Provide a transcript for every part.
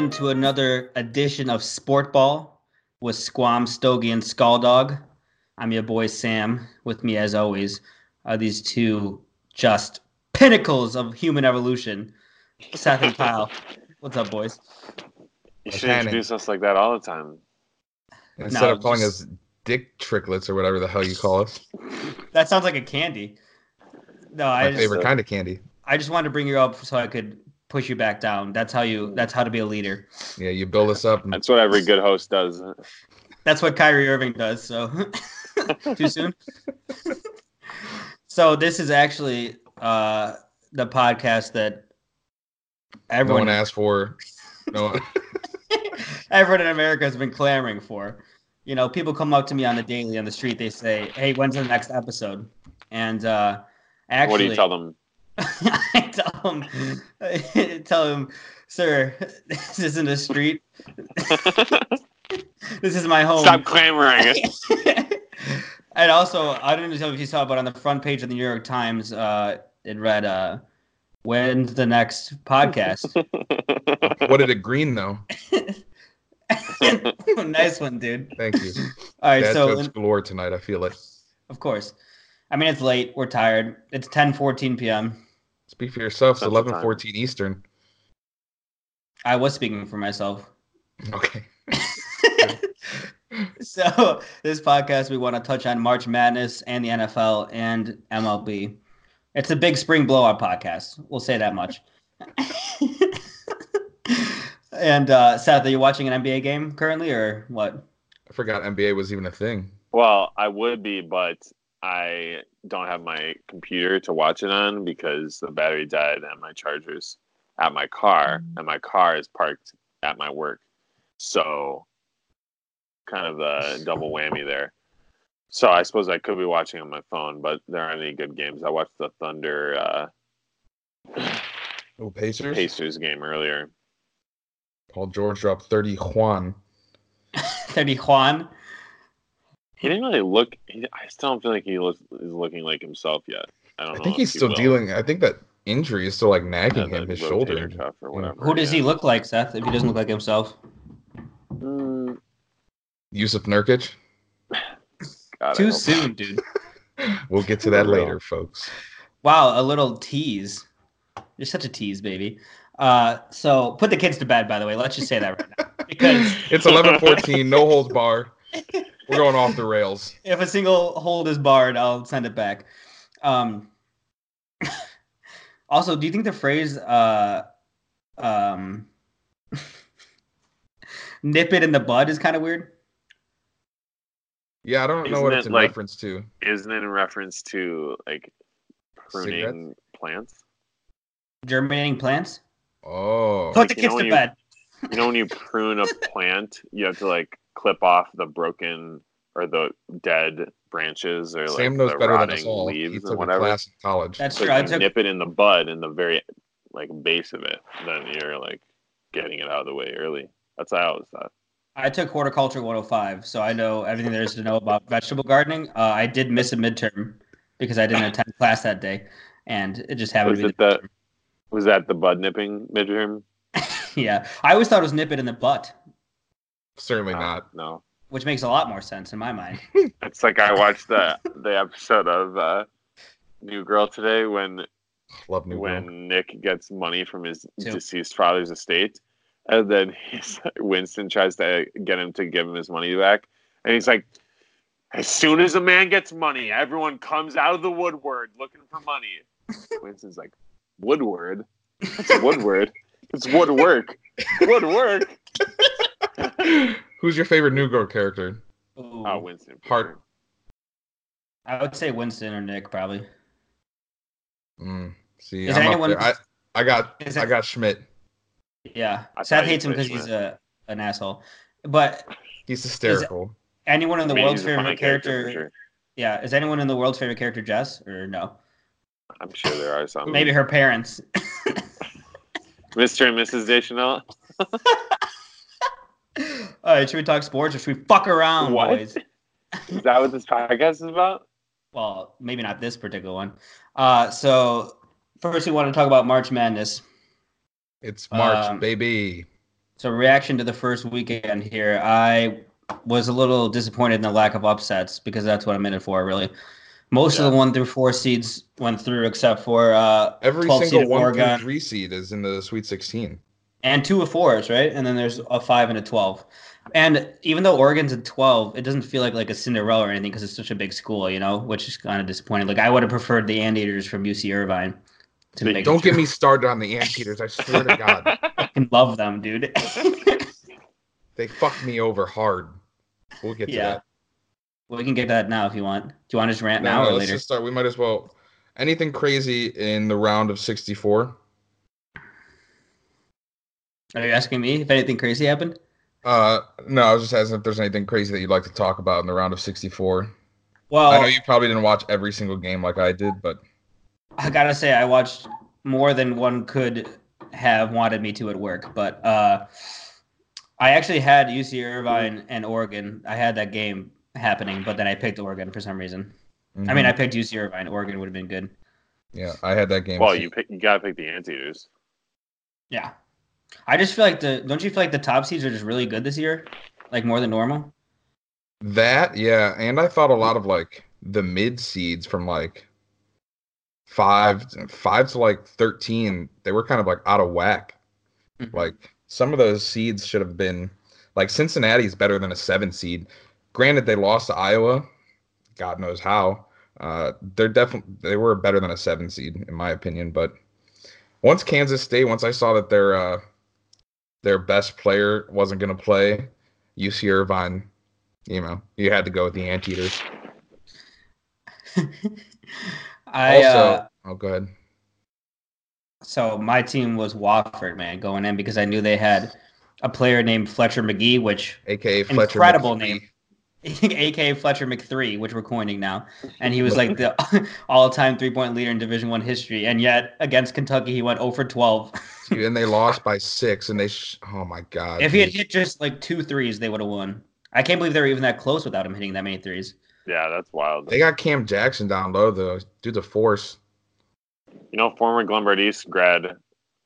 welcome into another edition of Sportball with Squam, Stogie, and Skalldog. I'm your boy Sam. With me, as always, are these two just pinnacles of human evolution, Seth and Kyle. What's up, boys? You should introduce us like that all the time. Instead No, of calling just- us dick tricklets or whatever the hell you call us. That sounds like a candy. No, I My just, favorite uh, kind of candy. I just wanted to bring you up so I could push you back down. That's how you. That's how to be a leader. Yeah, you build us up. And, That's what every good host does. That's what Kyrie Irving does. So too soon. so this is actually uh, the podcast that everyone one asked for. No one. everyone in America has been clamoring for. You know, people come up to me on the daily on the street. They say, "Hey, when's the next episode?" And uh, actually, what do you tell them? I tell them, tell him, sir, this isn't a street. this is my home. Stop clamoring. and also, I don't know if you saw, but on the front page of the New York Times, uh, it read, uh, "When's the next podcast?" what did it green though? nice one, dude. Thank you. All right, Dad so jokes galore tonight. I feel it. of course, I mean it's late. We're tired. It's 10:14 p.m. Speak for yourself. It's Central eleven fourteen Eastern. I was speaking for myself. Okay. so this podcast we want to touch on March Madness and the NFL and MLB. It's a big spring blowout podcast. We'll say that much. and uh, Seth, are you watching an NBA game currently, or what? I forgot NBA was even a thing. well, I would be, but I don't have my computer to watch it on because the battery died and my charger's at my car, and my car is parked at my work. So, kind of the double whammy there. So I suppose I could be watching on my phone, but there aren't any good games. I watched the Thunder uh, Oh, Pacers. Pacers game earlier. Paul George dropped thirty. Juan. 30 Juan. He didn't really look. He, I still don't feel like he looks, is looking like himself yet. I don't I know. think he's still will. dealing. I think that injury is still like nagging the him. His shoulder. or whatever. Who does he look like, Seth? If he doesn't look like himself, Mm, Jusuf Nurkic. God, too hope- soon, dude. We'll get to that later, folks. Wow, a little tease. You're such a tease, baby. Uh, so put the kids to bed. By the way, let's just say that right now, because It's eleven fourteen. No holds bar. We're going off the rails. if a single hold is barred, I'll send it back. Um, also, do you think the phrase uh, um, "nip it in the bud" is kind of weird? Yeah, I don't know Isn't what it it's in like- reference to. Isn't it in reference to like pruning Cigarettes? plants? Germinating plants. Oh, Put the kids to when you- bed. You know when you prune a plant, you have to like clip off the broken or the dead branches or like Sam knows the better than us rotting all. Leaves or whatever. class in college. That's So true. I took nip it in the bud in the very like base of it, then you're like getting it out of the way early. That's how I always thought. I took horticulture 105, so I know everything there is to know about vegetable gardening. Uh, I did miss a midterm because I didn't attend class that day, and it just happened Was to be it the was that the bud nipping midterm? yeah. I always thought it was nip it in the butt, Certainly No, not. No. which makes a lot more sense in my mind. It's like I watched the the episode of uh, New Girl today when Love New when Girl. Nick gets money from his Two. deceased father's estate, and then he's, Winston tries to get him to give him his money back, and he's like, "As soon as a man gets money, everyone comes out of the woodward looking for money." Winston's like, "Woodward? It's Woodward. It's woodwork. Woodwork." Who's your favorite New Girl character? Ooh, Oh, Winston. for Hart. I would say Winston or Nick probably. Mm, see, Is I'm up anyone- there. I, I got Is I got Schmidt. Yeah, I Seth hates him because he's a an asshole. But He's hysterical. anyone in the I mean, world's he's a funny favorite character, for sure. yeah, is anyone in the world's favorite character Jess or no? I'm sure there are some. Maybe her parents. Mr. and Mrs. Deschanel. All right, should we talk sports or should we fuck around, What? boys? Is that what this podcast is about? Well, maybe not this particular one. Uh, so first, we want to talk about March Madness. It's March, Um, baby. So reaction to the first weekend here. I was a little disappointed in the lack of upsets because that's what I'm in it for, really. Most Yeah. of the one through four seeds went through, except for uh, Every 12 single seed one Oregon through three seed is in the Sweet 16. and two of fours, right? And then there's a five and a twelve. And even though Oregon's at twelve, it doesn't feel like like a Cinderella or anything because it's such a big school, you know, which is kind of disappointing. Like I would have preferred the Anteaters from UC Irvine to Dude, make. Don't get me started on the Anteaters. I swear to God, I love them, dude. they fucked me over hard. We'll get to Yeah. that. we can get that now if you want. Do you want to just rant No, now no, or let's later? just start. We might as well. Anything crazy in the round of 64? Are you asking me if anything crazy happened? Uh, no, I was just asking if there's anything crazy that you'd like to talk about in the round of 64. Well, I know you probably didn't watch every single game like I did, but I gotta say I watched more than one could have wanted me to at work, but uh, I actually had UC Irvine and Oregon. I had that game happening, but then I picked Oregon for some reason. I mean. I picked UC Irvine. Oregon would have been good. yeah, I had that game. Well, too. you pick, you gotta pick the Anteaters. Yeah, I just feel like the don't you feel like the top seeds are just really good this year, like more than normal? That, yeah, and I thought a lot of like the mid seeds from like five, five to like thirteen. They were kind of like out of whack. Mhm. Like some of those seeds should have been like Cincinnati is better than a seven seed. Granted, they lost to Iowa. God knows how. Uh, they're definitely they were better than a seven seed in my opinion. But once Kansas State, once I saw that their uh, their best player wasn't going to play, UC Irvine, you know, you had to go with the Anteaters. I also, uh, oh, go ahead. so my team was Wofford, man, going in because I knew they had a player named Fletcher Magee, which AKA Fletcher. Incredible McPhee. name. aka Fletcher McThree, which we're coining now, and he was like the all-time three-point leader in Division One history. And yet against Kentucky, he went 0 for 12. Dude, and they lost by six, and they. Sh- oh my god. if he had hit just like two threes, they would have won. I can't believe they were even that close without him hitting that many threes. Yeah, that's wild. They got Cam Jackson down low though. Dude, the force. You know, former Glenbard East grad,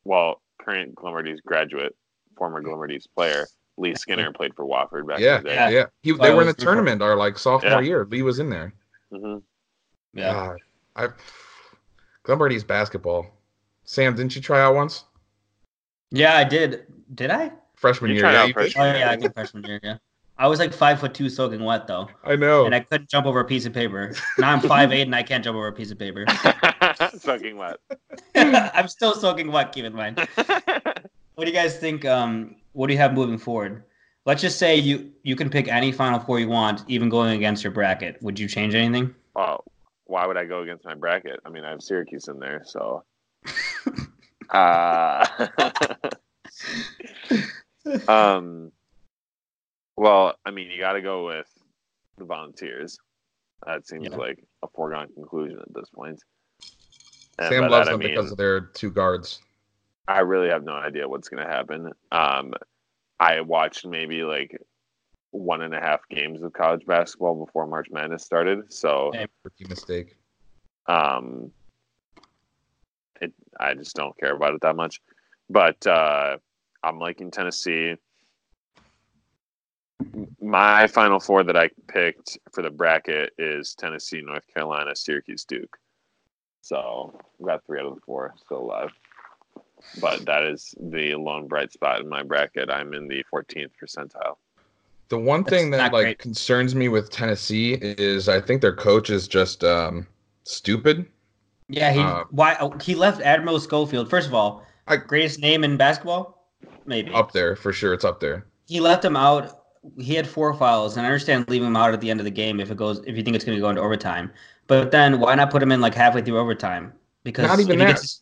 well, current Glenbard East graduate, former Glenbard East player, Lee Skinner played for Wofford back Yeah, in the day. yeah. Yeah. He, they I were in the tournament our like sophomore Yeah. year. Lee was in there. hmm Yeah. God, I Glenbard East basketball. Sam, didn't you try out once? Yeah, I did. Did I? Freshman You year. Yeah, out you did. freshman Oh yeah, I did freshman year. Yeah. I was like five foot two, soaking wet though, I know. and I couldn't jump over a piece of paper. Now I'm five eight, and I can't jump over a piece of paper. soaking wet. I'm still soaking wet. Keep in mind. What do you guys think? Um, what do you have moving forward? Let's just say you you can pick any Final Four you want, even going against your bracket. Would you change anything? oh, why would I go against my bracket? I mean, I have Syracuse in there, so. Uh, um, well, I mean, you got to go with the Volunteers. That seems Yeah. like a foregone conclusion at this point. And Sam loves that, I them mean, because of their two guards. I really have no idea what's going to happen. Um, I watched maybe like one and a half games of college basketball before March Madness started, so. Rookie mistake. um, it I just don't care about it that much. But uh, I'm liking Tennessee. My final four that I picked for the bracket is Tennessee, North Carolina, Syracuse, Duke. So we got three out of the four still alive. But that is the lone bright spot in my bracket. I'm in the 14th percentile. The one thing That's that like great. concerns me with Tennessee is I think their coach is just um stupid. Yeah, he Uh, why oh, he left Admiral Schofield. First of all, I- greatest name in basketball, maybe. Up there for sure. It's up there. He left him out. He had four fouls, and I understand leaving him out at the end of the game if it goes if you think it's going to go into overtime. But then why not put him in like halfway through overtime? Because Not even that. gets-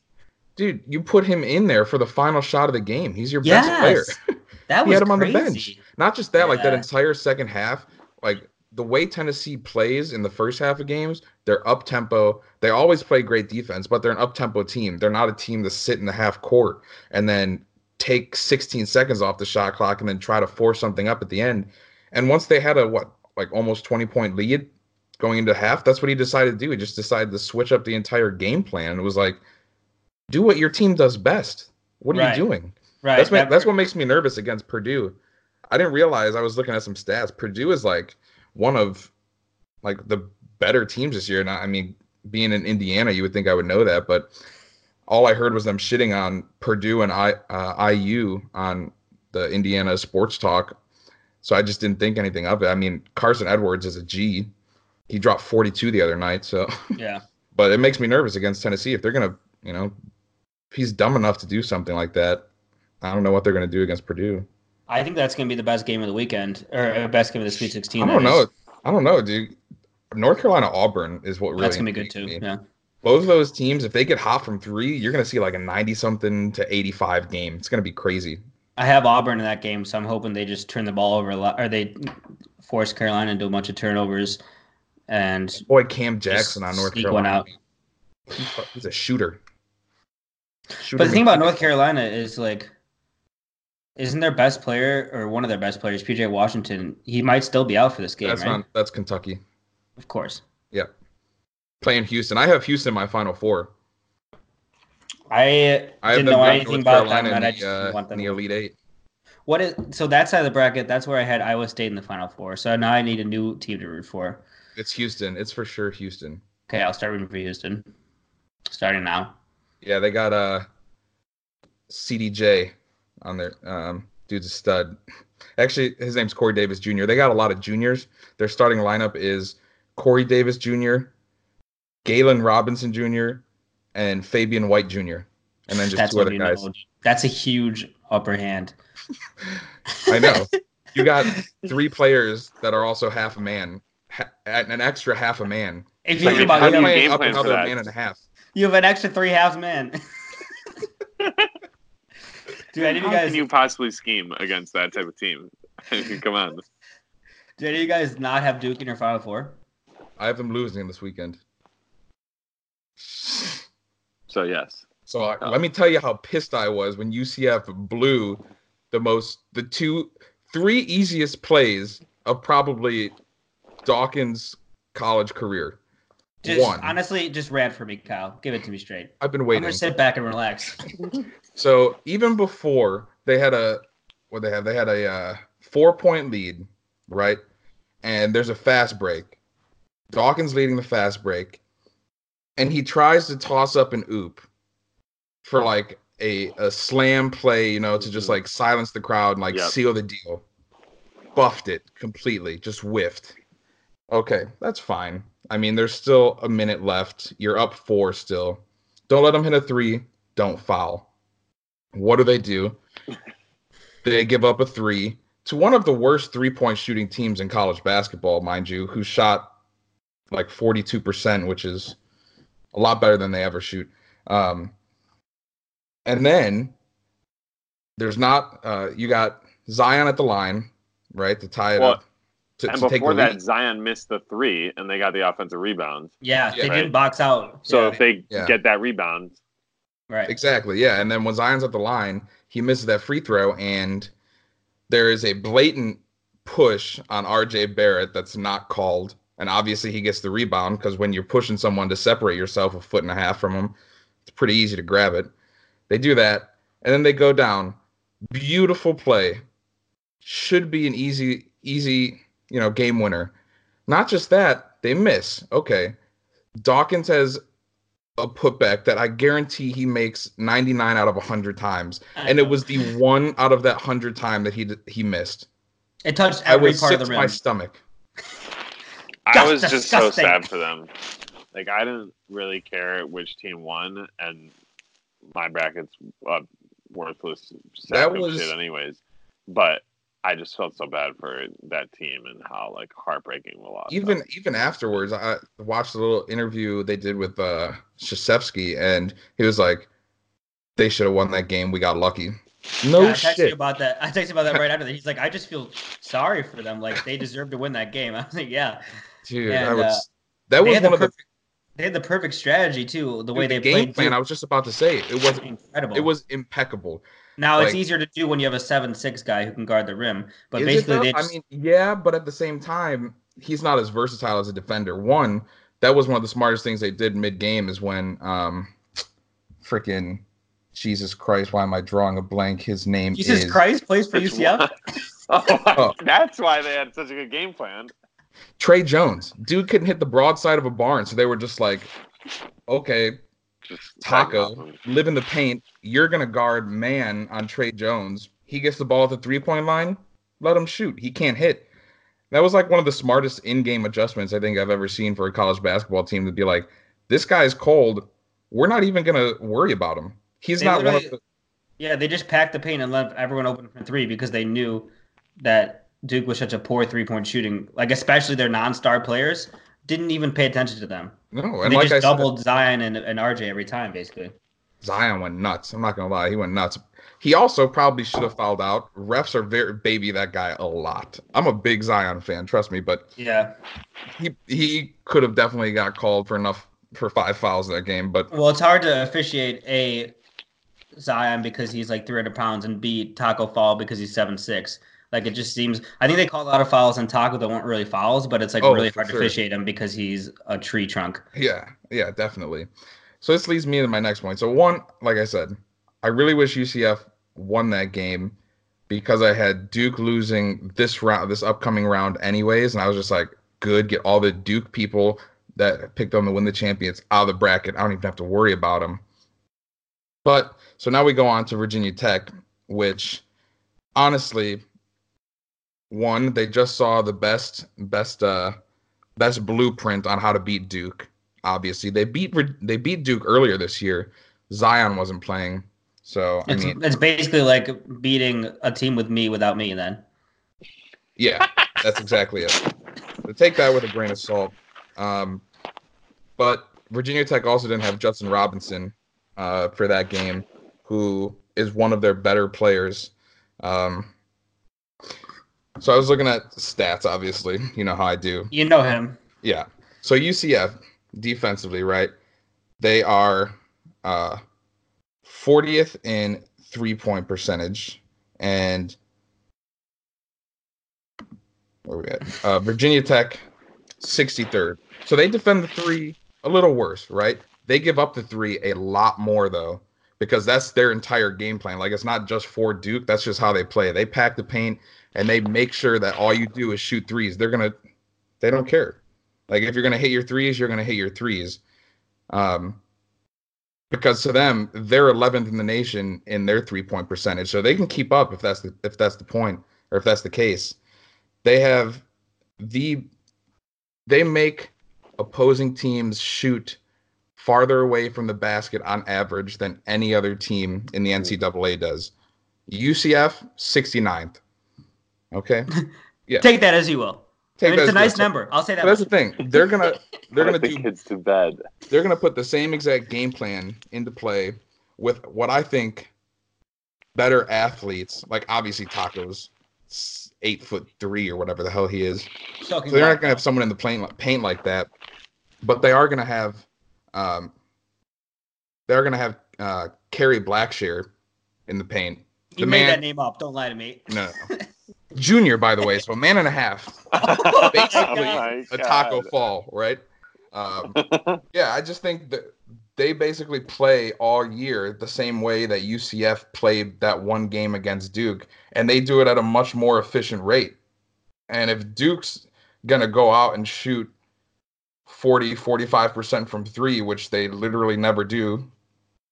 Dude, you put him in there for the final shot of the game. He's your best player. yes, that He had him on the bench. Not just that, like that entire second half, like the way Tennessee plays in the first half of games, they're up tempo. They always play great defense, but they're an up tempo team. They're not a team to sit in the half court and then take 16 seconds off the shot clock and then try to force something up at the end. And once they had a what, like almost 20 point lead going into half, that's what he decided to do. He just decided to switch up the entire game plan. It was like, do what your team does best. What are Right. you doing? Right. That's that's what makes me nervous against Purdue. I didn't realize I was looking at some stats. Purdue is like one of like the better teams this year. And I I mean, being in Indiana, you would think I would know that, but all I heard was them shitting on Purdue and I uh, IU on the Indiana Sports Talk. So I just didn't think anything of it. I mean, Carson Edwards is a G. He dropped 42 the other night, so yeah. but it makes me nervous against Tennessee if they're gonna, you know, if he's dumb enough to do something like that. I don't know what they're gonna do against Purdue. I think that's going to be the best game of the weekend, or best game of the Sweet 16. I don't is. know. I don't know, dude. North Carolina Auburn is what really That's going to be good too. me. Yeah. Both of those teams, if they get hot from three, you're gonna see like a 90 something to 85 game. It's gonna be crazy. I have Auburn in that game, so I'm hoping they just turn the ball over a lot, or they force Carolina into a bunch of turnovers, and Boy, Cam Jackson on North Carolina. out. He's, he's a shooter. Shooter But the thing about North Carolina is like, isn't their best player or one of their best players, PJ Washington? He might still be out for this game, that's right? not that's Kentucky. Of course. Yeah. Playing Houston. I have Houston in my final four. I, I didn't know anything North about Carolina them, and I the, just uh, want them. in the Elite Eight. What is so that side of the bracket? That's where I had Iowa State in the final four. So now I need a new team to root for. It's Houston. It's for sure Houston. Okay, I'll start rooting for Houston. Starting now. Yeah, they got uh CDJ on their um dude's a stud. Actually, his name's Corey Davis Jr. They got a lot of juniors. Their starting lineup is Corey Davis Jr., Galen Robinson Jr., and Fabian White Jr. And then just That's two other guys. know. That's a huge upper hand. I know. You got three players that are also half a man, ha- an extra half a man. If you like think about it, you have, up another man and a half. you have an extra three half man. Do any of you How guys? can you possibly scheme against that type of team? Come on. Do any of you guys not have Duke in your final four? I have them losing this weekend. So yes. So I, Oh. let me tell you how pissed I was when UCF blew the most, the two, three easiest plays of probably Dawkins' college career. Just One. honestly, just rant for me, Kyle. Give it to me straight. I've been waiting. I'm gonna sit back and relax. So even before they had a, what they have, they had a uh, four point lead, right? And there's a fast break. Dawkins leading the fast break, and he tries to toss up an oop for like a a slam play, you know, to just like silence the crowd and like Yep. seal the deal. Buffed it completely, just whiffed. Okay, that's fine. I mean, there's still a minute left. You're up four still. Don't let them hit a three. Don't foul. What do they do? They give up a three to one of the worst three point shooting teams in college basketball, mind you, who shot like 42%, which is a lot better than they ever shoot. Um, and then there's not, uh, you got Zion at the line, right, to tie it Well, up. To, and to take before the that, lead. Zion missed the three, and they got the offensive rebound. Yeah, Yeah, they right. didn't box out. So yeah, if they Yeah. get that rebound, right. Exactly. Yeah. And then when Zion's at the line, he misses that free throw, and there is a blatant push on RJ Barrett that's not called. And obviously, he gets the rebound because when you're pushing someone to separate yourself a foot and a half from him, it's pretty easy to grab it. They do that, and then they go down. Beautiful play. Should be an easy, easy, you know, game winner. Not just that, they miss. Okay. Dawkins has a putback that I guarantee he makes 99 out of 100 times, I and it was the one out of that 100 time that he he missed. It touched I every was part sick of the rim. my stomach. I Just was just so sad for them. Like I didn't really care which team won, and my bracket's uh, worthless That was- shit, anyways. But I just felt so bad for that team and how like heartbreaking the loss. Even was. even afterwards, I watched a little interview they did with uh Krzyzewski, and he was like, "They should have won that game. We got lucky." No yeah, I texted you shit. about that. I texted about that right after that. He's like, I just feel sorry for them. Like they deserve to win that game. I was like, yeah. Dude, I And, was. uh, that they was had one the of the, They had the perfect strategy too. The way dude, they the game played. plan. too. I was just about to say it was incredible. it was impeccable. Now it's easier to do when you have a seven-six guy who can guard the rim. But basically, though? they I mean, yeah, but at the same time, he's not as versatile as a defender. One, that was one of the smartest things they did mid game is when um freaking Jesus Christ, why am I drawing a blank? His name Jesus is Christ plays for Which UCF. Oh, Oh. that's why they had such a good game plan. Tre Jones. Dude couldn't hit the broadside of a barn, so they were just like, okay, Just Taco, second live in the paint. You're gonna guard man on Tre Jones. He gets the ball at the three point line. Let him shoot. He can't hit. That was like one of the smartest in game adjustments I think I've ever seen for a college basketball team to be like, this guy's cold. We're not even gonna worry about him. He's They not one of the. Yeah, they just packed the paint and let everyone open for three because they knew that Duke was such a poor three point shooting. Like especially their non star players didn't even pay attention to them. No, And and they like just I said, doubled Zion and, and RJ every time, basically. Zion went nuts. I'm not gonna lie, he went nuts. He also probably should have fouled out. Refs are very baby that guy a lot. I'm a big Zion fan, trust me, but Yeah. he he could have definitely got called for enough for five fouls that game. But Well, it's hard to officiate a Zion because he's like 300 pounds and B Taco Fall because he's seven six. Like it just seems. I think they call a lot of fouls on Taco that weren't really fouls, but it's like Oh, really hard sure. to officiate him because he's a tree trunk. yeah, yeah, definitely. So this leads me to my next point. So one, like I said, I really wish UCF won that game because I had Duke losing this round, this upcoming round, anyways, and I was just like, good, get all the Duke people that picked them to win the champions out of the bracket. I don't even have to worry about them. But so now we go on to Virginia Tech, which honestly, one, they just saw the best, best, uh, best blueprint on how to beat Duke. Obviously, they beat they beat Duke earlier this year. Zion wasn't playing, so I It's, mean, it's basically like beating a team with me without me. Then Yeah, that's exactly it. So take that with a grain of salt. Um, but Virginia Tech also didn't have Justin Robinson uh, for that game, who is one of their better players. Um, so I was looking at stats, obviously. You know how I do. you know him. Yeah. So UCF defensively, right? They are uh 40th in three point percentage and where we at? Uh, Virginia Tech 63rd. So they defend the three a little worse, right? They give up the three a lot more though because that's their entire game plan. Like it's not just for Duke, that's just how they play. They pack the paint and they make sure that all you do is shoot threes. They're to they don't care. Like if you're gonna hit your threes, you're gonna hit your threes. Um, because to them, they're 11th in the nation in their three point percentage, so they can keep up if that's the if that's the point or if that's the case. They have the they make opposing teams shoot farther away from the basket on average than any other team in the NCAA does. UCF 69th. Okay, Yeah. Take that as you will. I mean, that it's a nice good. number. I'll say that. But that's the thing. They're gonna they're gonna Put the do kids to bed. they're gonna put the same exact game plan into play with what I think better athletes. Like obviously Tacos eight foot three or whatever the hell he is. Soaking So they're not gonna have someone in the paint paint like that, but they are gonna have um they're gonna have uh Kerry Blackshear in the paint. You the made man- that name up. Don't lie to me. No, no, no. Junior, by the way, so a man and a half. Oh Basically, my a taco God. fall, right? Um, yeah, I just think that they basically play all year the same way that UCF played that one game against Duke, and they do it at a much more efficient rate. And if Duke's gonna go out and shoot 40, 45% from three, which they literally never do,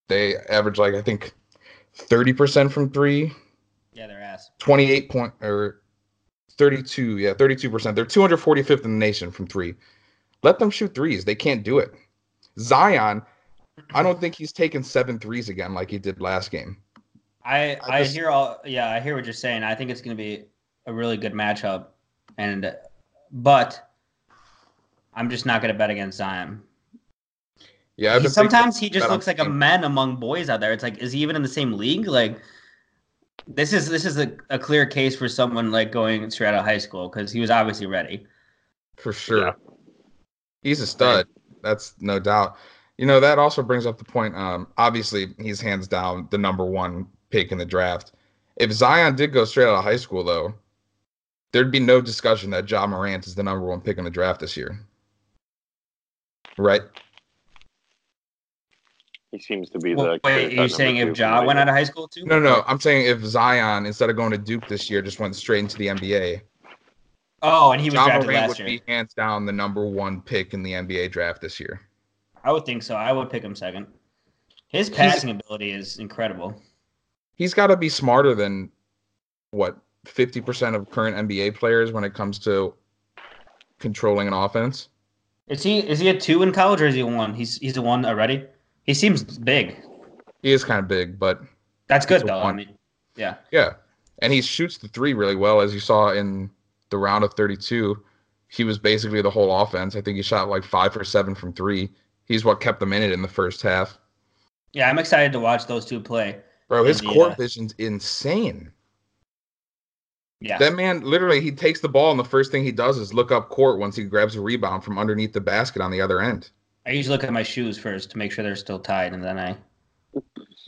they average like I think 30% from three, Yeah, their ass. 28 point or 32 yeah 32% they're 245th in the nation from three let them shoot threes they can't do it zion i don't think he's taken seven threes again like he did last game I I I just- hear all. Yeah, I hear what you're saying. I think it's going to be a really good matchup, and but I'm just not going to bet against Zion. yeah He- sometimes he just looks like a man among boys out there. It's like, is he even in the same league? Like, this is this is a, a clear case for someone like going straight out of high school because he was obviously ready. for sure. Yeah. he's a stud. That's no doubt. You know that also brings up the point um obviously he's hands down the number one pick in the draft. If zion did go straight out of high school though there'd be no discussion that ja morant is the number one pick in the draft this year. Right He seems to be Well, the. wait, you're saying if Ja went out of high school too? No, no, I'm saying if Zion instead of going to Duke this year just went straight into the NBA, Oh, and he was Ja drafted Morant last would year. be hands down the number one pick in the NBA draft this year. I would think so. I would pick him second. His He's- passing ability is incredible. He's got to be smarter than what 50% of current NBA players when it comes to controlling an offense. Is he is he a two in college or is he a one? He's he's a one already. He seems big. He is kind of big, but That's good though. I mean, yeah. yeah, and he shoots the three really well, as you saw in the round of 32. He was basically the whole offense. I think he shot like five for seven from three. He's what kept them in it in the first half. Yeah, I'm excited to watch those two play. Bro, his Yeah. court uh, vision's insane. Yeah. That man literally he takes the ball and the first thing he does is look up court once he grabs a rebound from underneath the basket on the other end. I usually look at my shoes first to make sure they're still tied, and then I.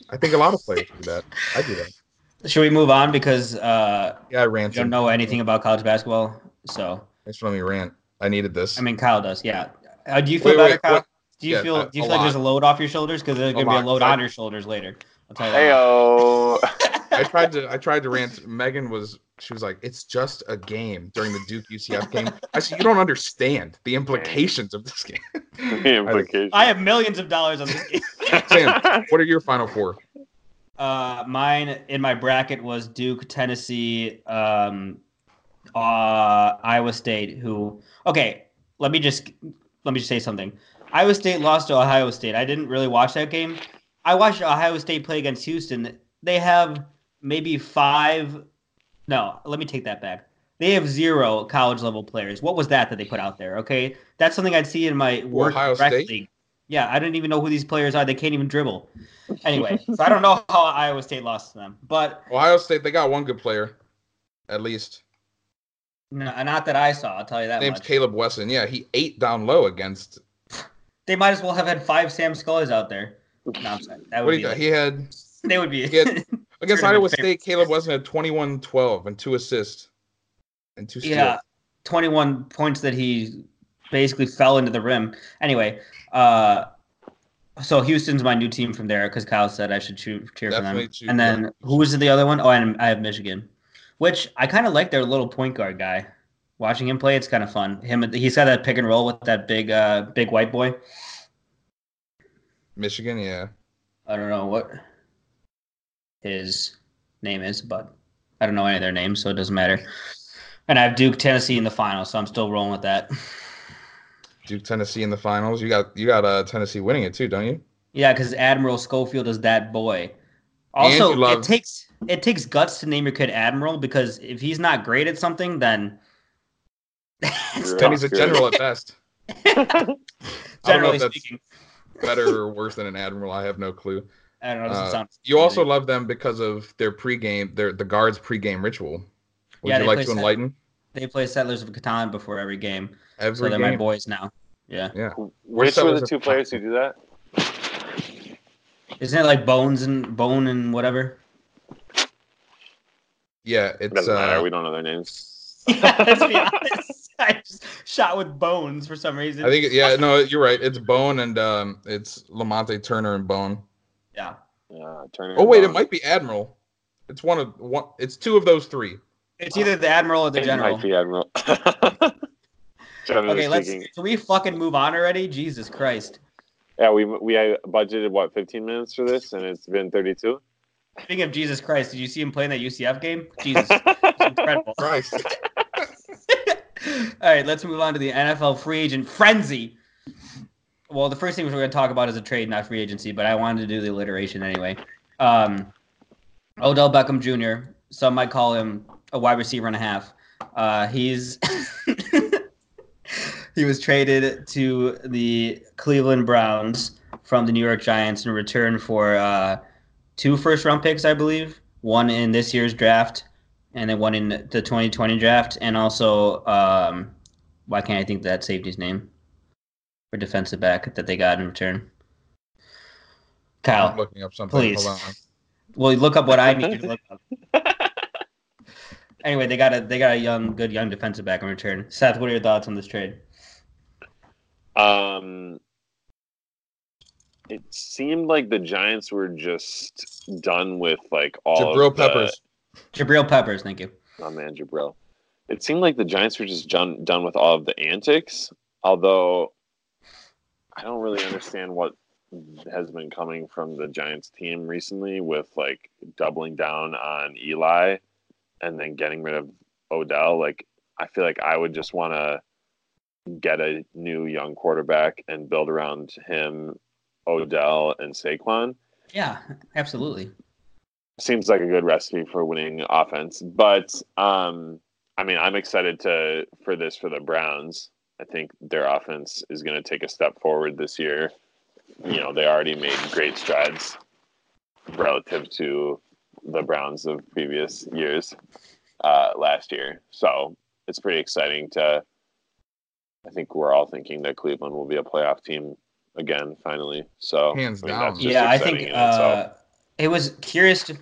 I think a lot of players do that. I do that. Should we move on because uh, Yeah, I you don't know anything about college basketball? So Thanks for letting me rant. I needed this. I mean, Kyle does. Yeah. Uh, do you feel Wait, better, wait, Kyle? what- Do you yeah, feel do you a feel like there's a load off your shoulders because there's gonna be a lot, load 'cause I- on your shoulders later? I'll tell you that. Heyo. I tried to I tried to rant. Megan was she was like, it's just a game during the Duke UCF game. I said, you don't understand the implications of this game. the implication. I have millions of dollars on this. game. Sam, what are your final four? Uh, mine in my bracket was Duke, Tennessee, um, uh, Iowa State. Who? Okay, let me just let me just say something. Iowa State lost to Ohio State. I didn't really watch that game. I watched Ohio State play against Houston. They have maybe five. No, let me take that back. They have zero college level players. What was that that they put out there? Okay, that's something I'd see in my work Ohio State? league. Yeah, I don't even know who these players are. They can't even dribble. Anyway, so I don't know how Iowa State lost to them, but Ohio State, they got one good player, at least. no, not that I saw. I'll tell you that Name's much. Caleb Wesson. Yeah, he ate down low against. They might as well have had five Sam Scullys out there. No, I'm sorry. That What would do be you like, He had they would be. he had- against Should've been Iowa fair. State. Caleb Wesson had 21-12 and two assists and two steals. yeah, 21 points that he basically fell into the rim. Anyway, uh, so Houston's my new team from there because Kyle said I should cheer, cheer for them. choose And then them. who was the other one? Oh, and I have Michigan, which I kind of like their little point guard guy. Watching him play, it's kind of fun. Him, he's got that pick and roll with that big, uh, big white boy. Michigan, yeah. I don't know what his name is, but I don't know any of their names, so it doesn't matter. And I have Duke, Tennessee in the final, so I'm still rolling with that. Duke Tennessee in the finals. You got you got uh, Tennessee winning it too, don't you? Yeah, because Admiral Schofield is that boy. Also, love- it takes it takes guts to name your kid Admiral because if he's not great at something, then it's Then he's a general at best. I don't know Generally if that's speaking, better or worse than an admiral. I have no clue. I don't know. It doesn't Uh, sound You also love them because of their pregame, their the guards' pregame ritual. Would Yeah, you like play to set- enlighten? they play Settlers of Catan before every game, Every so they're my boys now. Yeah, Which were settlers the two Catan. players who do that? isn't it like Bones and Bone and whatever? Yeah, it's Doesn't matter. uh, We don't know their names. Yeah, let's be honest. I just shot with Bones for some reason. I think yeah, no, you're right. It's Bone and um, it's Lamonte Turner and Bone. Yeah. Uh, Turner. Oh wait, it might be Admiral. It's one of one. It's two of those three. It's either the admiral or the It general. might be Admiral. Generally Okay, let's. speaking. Can we fucking move on already? Jesus Christ! Yeah, we we budgeted what 15 minutes for this, and it's been 32. Speaking of Jesus Christ, did you see him playing that UCF game? Jesus, incredible. Christ. All right, let's move on to the NFL free agent frenzy. Well, the first thing we're going to talk about is a trade, not free agency, but I wanted to do the alliteration anyway. Um, Odell Beckham Jr. Some might call him a wide receiver and a half. Uh, he's he was traded to the Cleveland Browns from the New York Giants in return for uh, two first round picks, I believe. One in this year's draft, and then one in the 2020 draft, and also um, why can't I think that safety's name for defensive back that they got in return? I'm Kyle, looking up something. please. Hold on. well, look up what I need you to look up. Anyway, they got a they got a young, good young defensive back in return. Seth, what are your thoughts on this trade? Um, it seemed like the Giants were just done with like all Jabril of the, Peppers. Jabril Peppers, thank you. Oh man, Jabril. It seemed like the Giants were just done done with all of the antics. Although I don't really understand what has been coming from the Giants team recently with like doubling down on Eli and then getting rid of Odell. Like I feel like I would just want to get a new young quarterback and build around him, Odell and Saquon Yeah, absolutely. seems like a good recipe for winning offense. But um, I mean, I'm excited to for this for the Browns. I think their offense is going to take a step forward this year. You know, they already made great strides relative to the Browns of previous years uh, last year. So it's pretty exciting to. I think we're all thinking that Cleveland will be a playoff team again, finally. So Hands I mean, down. yeah, I think uh, it was curious to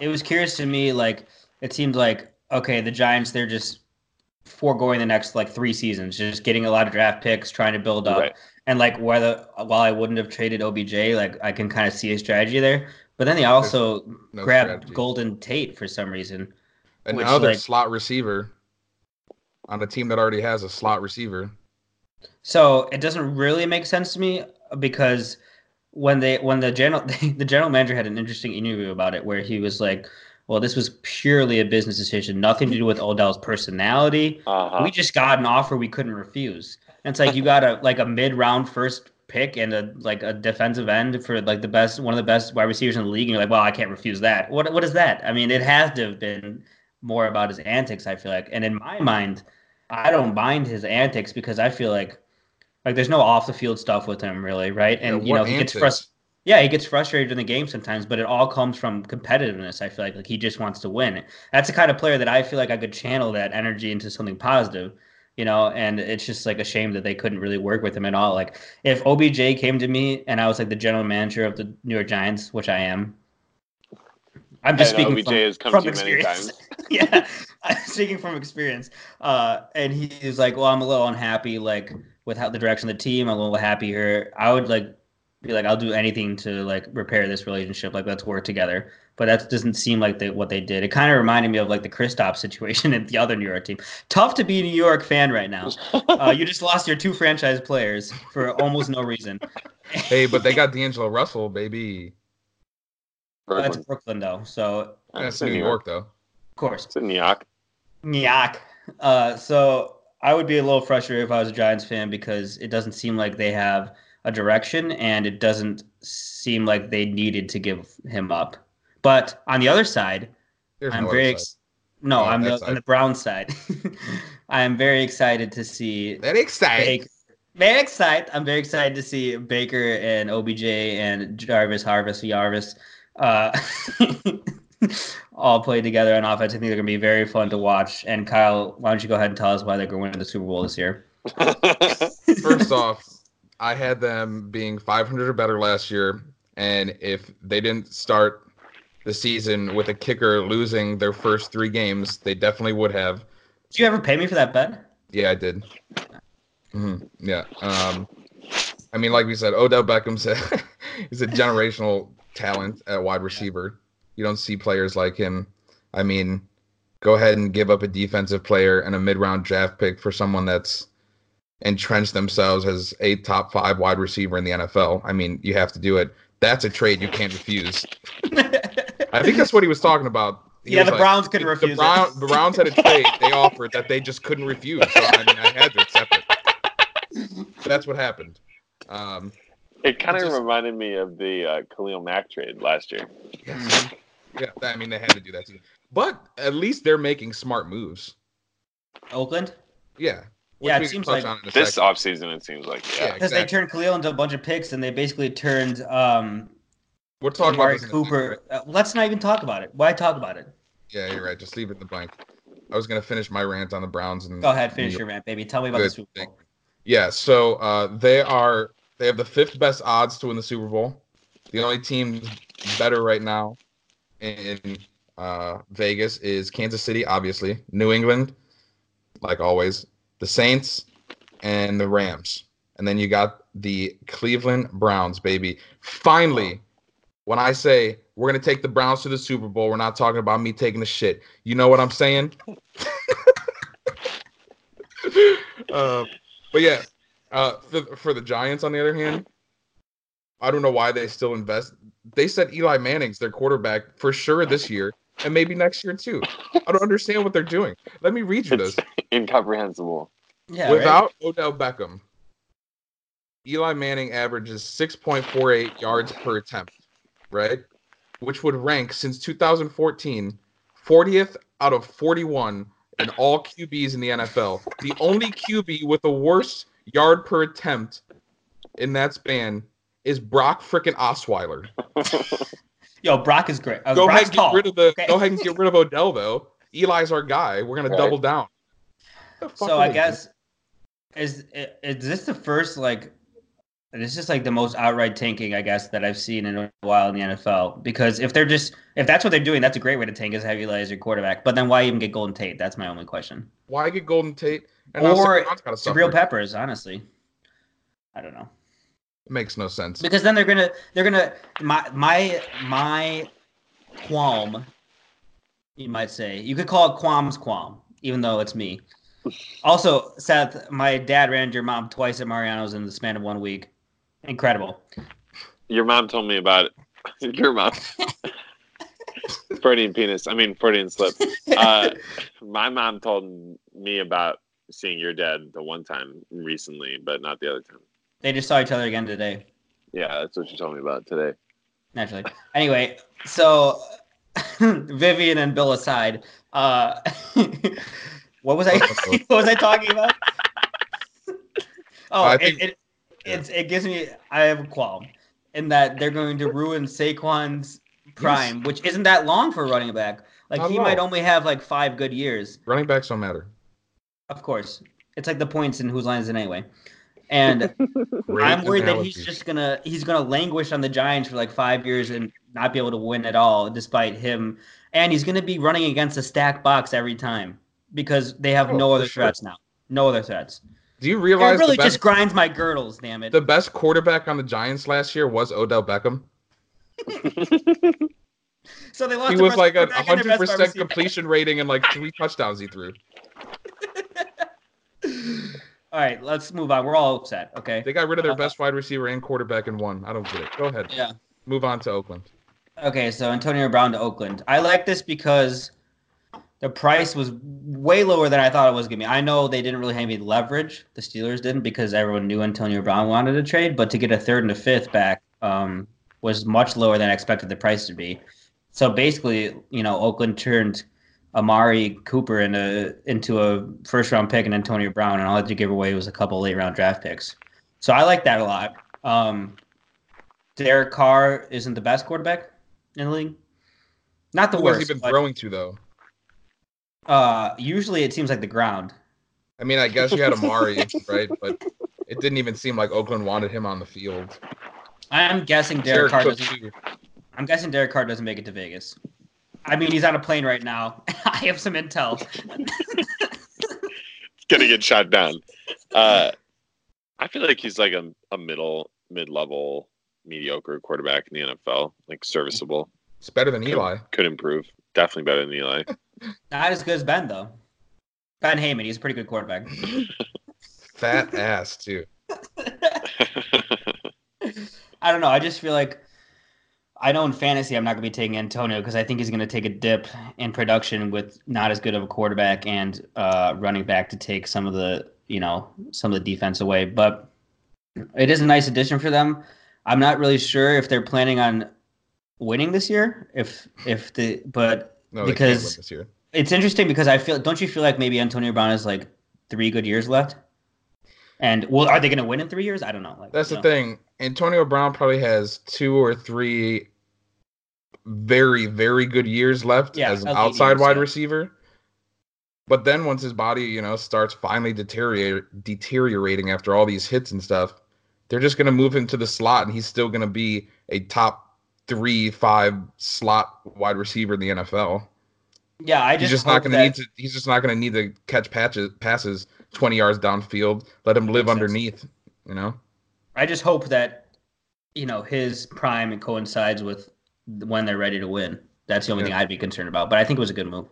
it was curious to me like it seemed like okay the Giants they're just foregoing the next like three seasons just getting a lot of draft picks trying to build up Right. and like whether while I wouldn't have traded OBJ like I can kind of see a strategy there but then they also no grabbed strategy. Golden Tate for some reason which, Another like- slot receiver on a team that already has a slot receiver. So it doesn't really make sense to me because when they when the general the general manager had an interesting interview about it where he was like, "Well, this was purely a business decision, nothing to do with Odell's personality. Uh-huh. We just got an offer we couldn't refuse." And it's like you got a like a mid round first pick and a like a defensive end for like the best one of the best wide receivers in the league, and you're like, "Well, I can't refuse that." What what is that? I mean, it has to have been more about his antics. I feel like, and in my mind, I don't mind his antics because I feel like like there's no off the field stuff with him really, right? And Yeah, you know he gets frustrated. Yeah, he gets frustrated in the game sometimes, but it all comes from competitiveness. I feel like like he just wants to win. That's the kind of player that I feel like I could channel that energy into something positive, you know. And it's just like a shame that they couldn't really work with him at all. Like if OBJ came to me and I was like the general manager of the New York Giants, which I am. I'm just speaking OBJ from, has come from to you many experience. times. yeah, I'm speaking from experience. Uh, and he was like, "Well, I'm a little unhappy, like with how the direction of the team. I'm a little happier. I would like be like, I'll do anything to like repair this relationship. Like, let's work together." But that doesn't seem like they, what they did. It kind of reminded me of like the Kristaps situation at the other New York team. Tough to be a New York fan right now. Uh, you just lost your two franchise players for almost no reason. Hey, but they got D'Angelo Russell, baby. That's Brooklyn. Brooklyn though, so That's That's New York, though. of course. It's in New York. Yuck. Uh, so I would be a little frustrated if I was a Giants fan because it doesn't seem like they have a direction and it doesn't seem like they needed to give him up. But on the other side, There's I'm no very other ex- no, Oh, I'm the, side. on the Brown side. I am very excited to see side. That exciting. Baker. Very excited. I'm very excited to see Baker and OBJ and Jarvis Harvest Jarvis uh, all play together on offense. I think they're going to be very fun to watch. And Kyle, why don't you go ahead and tell us why they're going to win the Super Bowl this year? First off, I had them being 500 or better last year, and if they didn't start the season with a kicker losing their first three games, they definitely would have. Did you ever pay me for that bet? Yeah, I did. hmm Yeah. Um, I mean, like we said, Odell Beckham's a, he's a generational talent at wide receiver. You don't see players like him. I mean, go ahead and give up a defensive player and a mid-round draft pick for someone that's entrenched themselves as a top five wide receiver in the NFL. I mean, you have to do it. That's a trade you can't refuse. I think that's what he was talking about. He yeah, the like, Browns couldn't the refuse Brown, it. the Browns had a trade they offered that they just couldn't refuse. So I mean, I had to accept it. That's what happened. Um, it kind of reminded me of the uh, Khalil Mack trade last year. yes. yeah, I mean, they had to do that too. But at least they're making smart moves. Oakland? Yeah. Which Yeah, it seems like- on in a This second. offseason, it seems like. Yeah, Yeah. Because exactly. they turned Khalil into a bunch of picks and they basically turned um, We're talking about Amari this in a Cooper. Uh, let's not even talk about it. Why talk about it? Yeah, you're right. Just leave it in the blank. I was gonna finish my rant on the Browns and Go ahead, finish your rant, baby. Tell me about the Super thank Bowl. Yeah, so uh, they are they have the fifth best odds to win the Super Bowl. The only team better right now in uh, Vegas is Kansas City, obviously, New England, like always, the Saints, and the Rams. And then you got the Cleveland Browns, baby. Finally, when I say we're gonna take the Browns to the Super Bowl, we're not talking about me taking a shit. You know what I'm saying? uh, but yeah, uh, for, for the Giants, on the other hand, I don't know why they still invest. They said Eli Manning's their quarterback for sure this year and maybe next year too. I don't understand what they're doing. Let me read you this. Incomprehensible. Yeah, right? Without Odell Beckham, Eli Manning averages 6.48 yards per attempt, right? Which would rank since 2014 40th out of 41 in all QBs in the NFL. The only QB with the worst yard per attempt in that span is Brock frickin' Osweiler. Yo, Brock is great. Uh, Go Brock's ahead, and tall. get rid of the. okay? Go ahead and get rid of Odell though. Eli's our guy. We're gonna Right. double down. What the fuck So I they guess is is this the first like this is like the most outright tanking I guess that I've seen in a while in the NFL because if they're just if that's what they're doing that's a great way to tank is have Eli as your quarterback but then why even get Golden Tate that's my only question? Why get Golden Tate? And now or Saquon's gotta suffer. Jabrill Peppers honestly I don't know Makes no sense. because then they're gonna they're gonna my my my qualm you might say you could call it qualm's qualm even though it's me also seth my dad ran your mom twice at mariano's in the span of one week incredible Your mom told me about it. Your mom. Freudian penis. I mean Freudian slip. Uh, my mom told me about seeing your dad the one time recently, but not the other time. They just saw each other again today. Yeah, that's what she told me about today. naturally. Anyway so vivian and bill aside uh what was i what was i talking about? Oh I it, think- it, it's, it gives me i have a qualm in that they're going to ruin saquon's prime which isn't that long for a running back. Like Not he at might only have like five good years. Running backs don't matter. of course. It's like the points in whose line is it anyway and I'm worried that he's just gonna he's gonna languish on the Giants for like five years and not be able to win at all, despite him. And he's gonna be running against a stack box every time because they have Oh, no other sure. threats now. No other threats. Do you It realize really best, just grinds my girdles, damn it. the best quarterback on the Giants last year was Odell Beckham? so they lost. He was like a quarterback and their hundred best wide percent receiver. completion rating and like three touchdowns he threw. All right, let's move on. We're all upset. Okay. They got rid of their Uh, best wide receiver and quarterback in one. I don't get it. Go ahead. Yeah. Move on to Oakland. Okay, so Antonio Brown to Oakland. I like this because the price was way lower than I thought it was gonna be. I know they didn't really have any leverage. The Steelers didn't because everyone knew Antonio Brown wanted to trade, but to get a third and a fifth back um, was much lower than I expected the price to be. So basically, you know, Oakland turned Amari Cooper into into a first round pick and Antonio Brown, and all they had to give away was a couple late round draft picks. So I like that a lot. Um, Derek Carr isn't the best quarterback in the league. Not the Who worst. has he been but, throwing to though? uh, usually it seems like the ground. I mean, I guess you had Amari, right? But it didn't even seem like Oakland wanted him on the field. I'm guessing Jared Derek Carr doesn't. I'm guessing Derek Carr doesn't make it to Vegas. I mean, he's on a plane right now. I have some intel. He's gonna get shot down. Uh, I feel like he's like a, a middle mid level mediocre quarterback in the NFL, like serviceable. It's better than Eli. Could improve. Definitely better than Eli. Not as good as Ben though. Ben Heyman, he's a pretty good quarterback. Fat ass too. I don't know. I just feel like I know in fantasy I'm not going to be taking Antonio because I think he's going to take a dip in production with not as good of a quarterback and uh, running back to take some of the you know some of the defense away. But it is a nice addition for them. I'm not really sure if they're planning on winning this year. If if the but No, Because- it's interesting because I feel don't you feel like maybe Antonio Brown has like three good years left? And well, are they going to win in three years? I don't know. Like, That's the know. thing. Antonio Brown probably has two or three very, very good years left Yeah, as an outside wide receiver. But then once his body, you know, starts finally deteriorate, deteriorating after all these hits and stuff, they're just going to move him to the slot, and he's still going to be a top three, five slot wide receiver in the NFL. Yeah, I just He's just not going to need to. He's just not going to need to catch patches, passes twenty yards downfield. Let him live sense. underneath. You know. I just hope that you know his prime coincides with when they're ready to win. That's the only Yeah. thing I'd be concerned about. But I think it was a good move.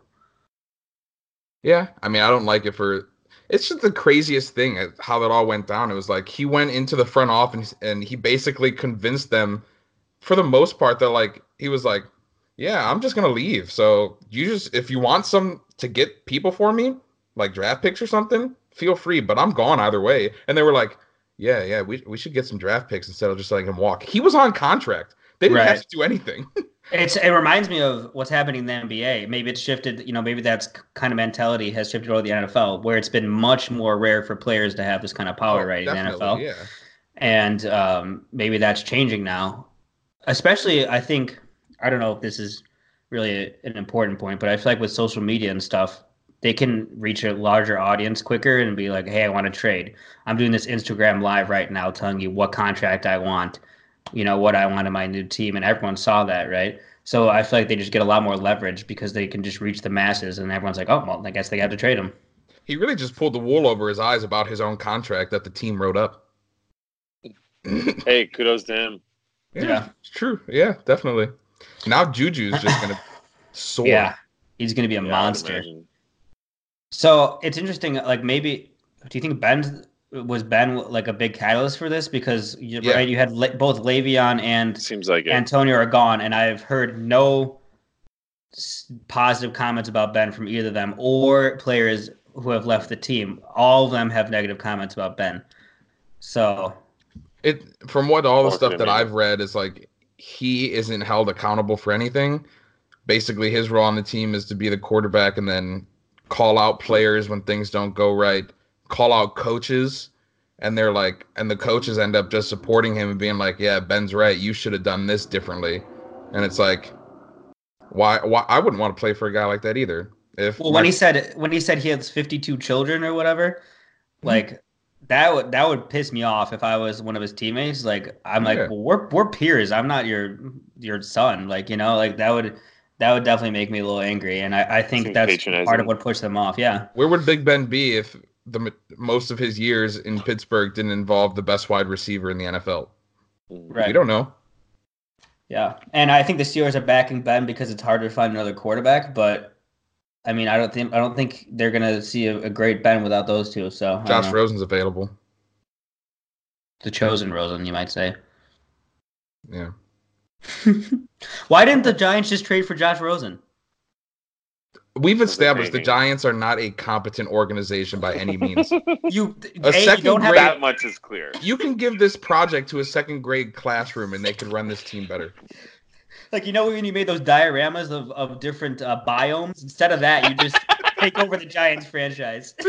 Yeah, I mean, I don't like it for. It's just the craziest thing how that all went down. It was like he went into the front office and he basically convinced them, for the most part, that like he was like, "Yeah, I'm just gonna leave. So you just if you want some to get people for me, like draft picks or something, feel free. But I'm gone either way." And they were like, "Yeah, yeah, we we should get some draft picks instead of just letting him walk." He was on contract. They didn't have to do anything. It's it reminds me of what's happening in the NBA. Maybe it's shifted. You know, maybe that's kind of mentality has shifted over to the NFL, where it's been much more rare for players to have this kind of power Oh, right in the NFL. Yeah. and um, maybe that's changing now. Especially, I think I don't know if this is really a, an important point, but I feel like with social media and stuff, they can reach a larger audience quicker and be like, "Hey, I want to trade. I'm doing this Instagram live right now, telling you what contract I want, you know, what I want in my new team," and everyone saw that, right? So I feel like they just get a lot more leverage because they can just reach the masses, and everyone's like, "Oh, well, I guess they got to trade him." He really just pulled the wool over his eyes about his own contract that the team wrote up. Hey, kudos to him. Yeah, Yeah. it's true. Yeah, definitely. Now Juju's just gonna soar. Yeah, he's going to be a Yeah, monster. So it's interesting. Like maybe, do you think Ben was Ben like a big catalyst for this? Because you, Yeah. right, you had Le- both Le'Veon and Seems like it. Antonio are gone, and I've heard no s- positive comments about Ben from either of them or players who have left the team. All of them have negative comments about Ben. So It from what all the stuff that? I've read is like he isn't held accountable for anything. Basically, his role on the team is to be the quarterback and then call out players when things don't go right, call out coaches, and they're like, and the coaches end up just supporting him and being like, "Yeah, Ben's right. You should have done this differently." And it's like, why? Why? I wouldn't want to play for a guy like that either. If well, my- when he said when he said he has fifty two children or whatever, mm-hmm. like. That would that would piss me off if I was one of his teammates. Like I'm like, Yeah. well, we're we're peers. I'm not your your son. Like you know, like that would that would definitely make me a little angry. And I, I think Seems that's part of what pushed them off. Yeah. Where would Big Ben be if the most of his years in Pittsburgh didn't involve the best wide receiver in the NFL? Right. We don't know. Yeah, and I think the Steelers are backing Ben because it's hard to find another quarterback. But I mean, I don't think I don't think they're gonna see a, a great Ben without those two. So Josh. Rosen's available. the chosen Rosen, you might say. Yeah. Why didn't the Giants just trade for Josh Rosen? We've established the. Giants are not a competent organization by any means. You, A A, you second don't have grade- that much is clear. you can give this project to a second grade classroom and they could run this team better. like you know when you made those dioramas of of different uh, biomes. Instead of that, you just take over the Giants franchise.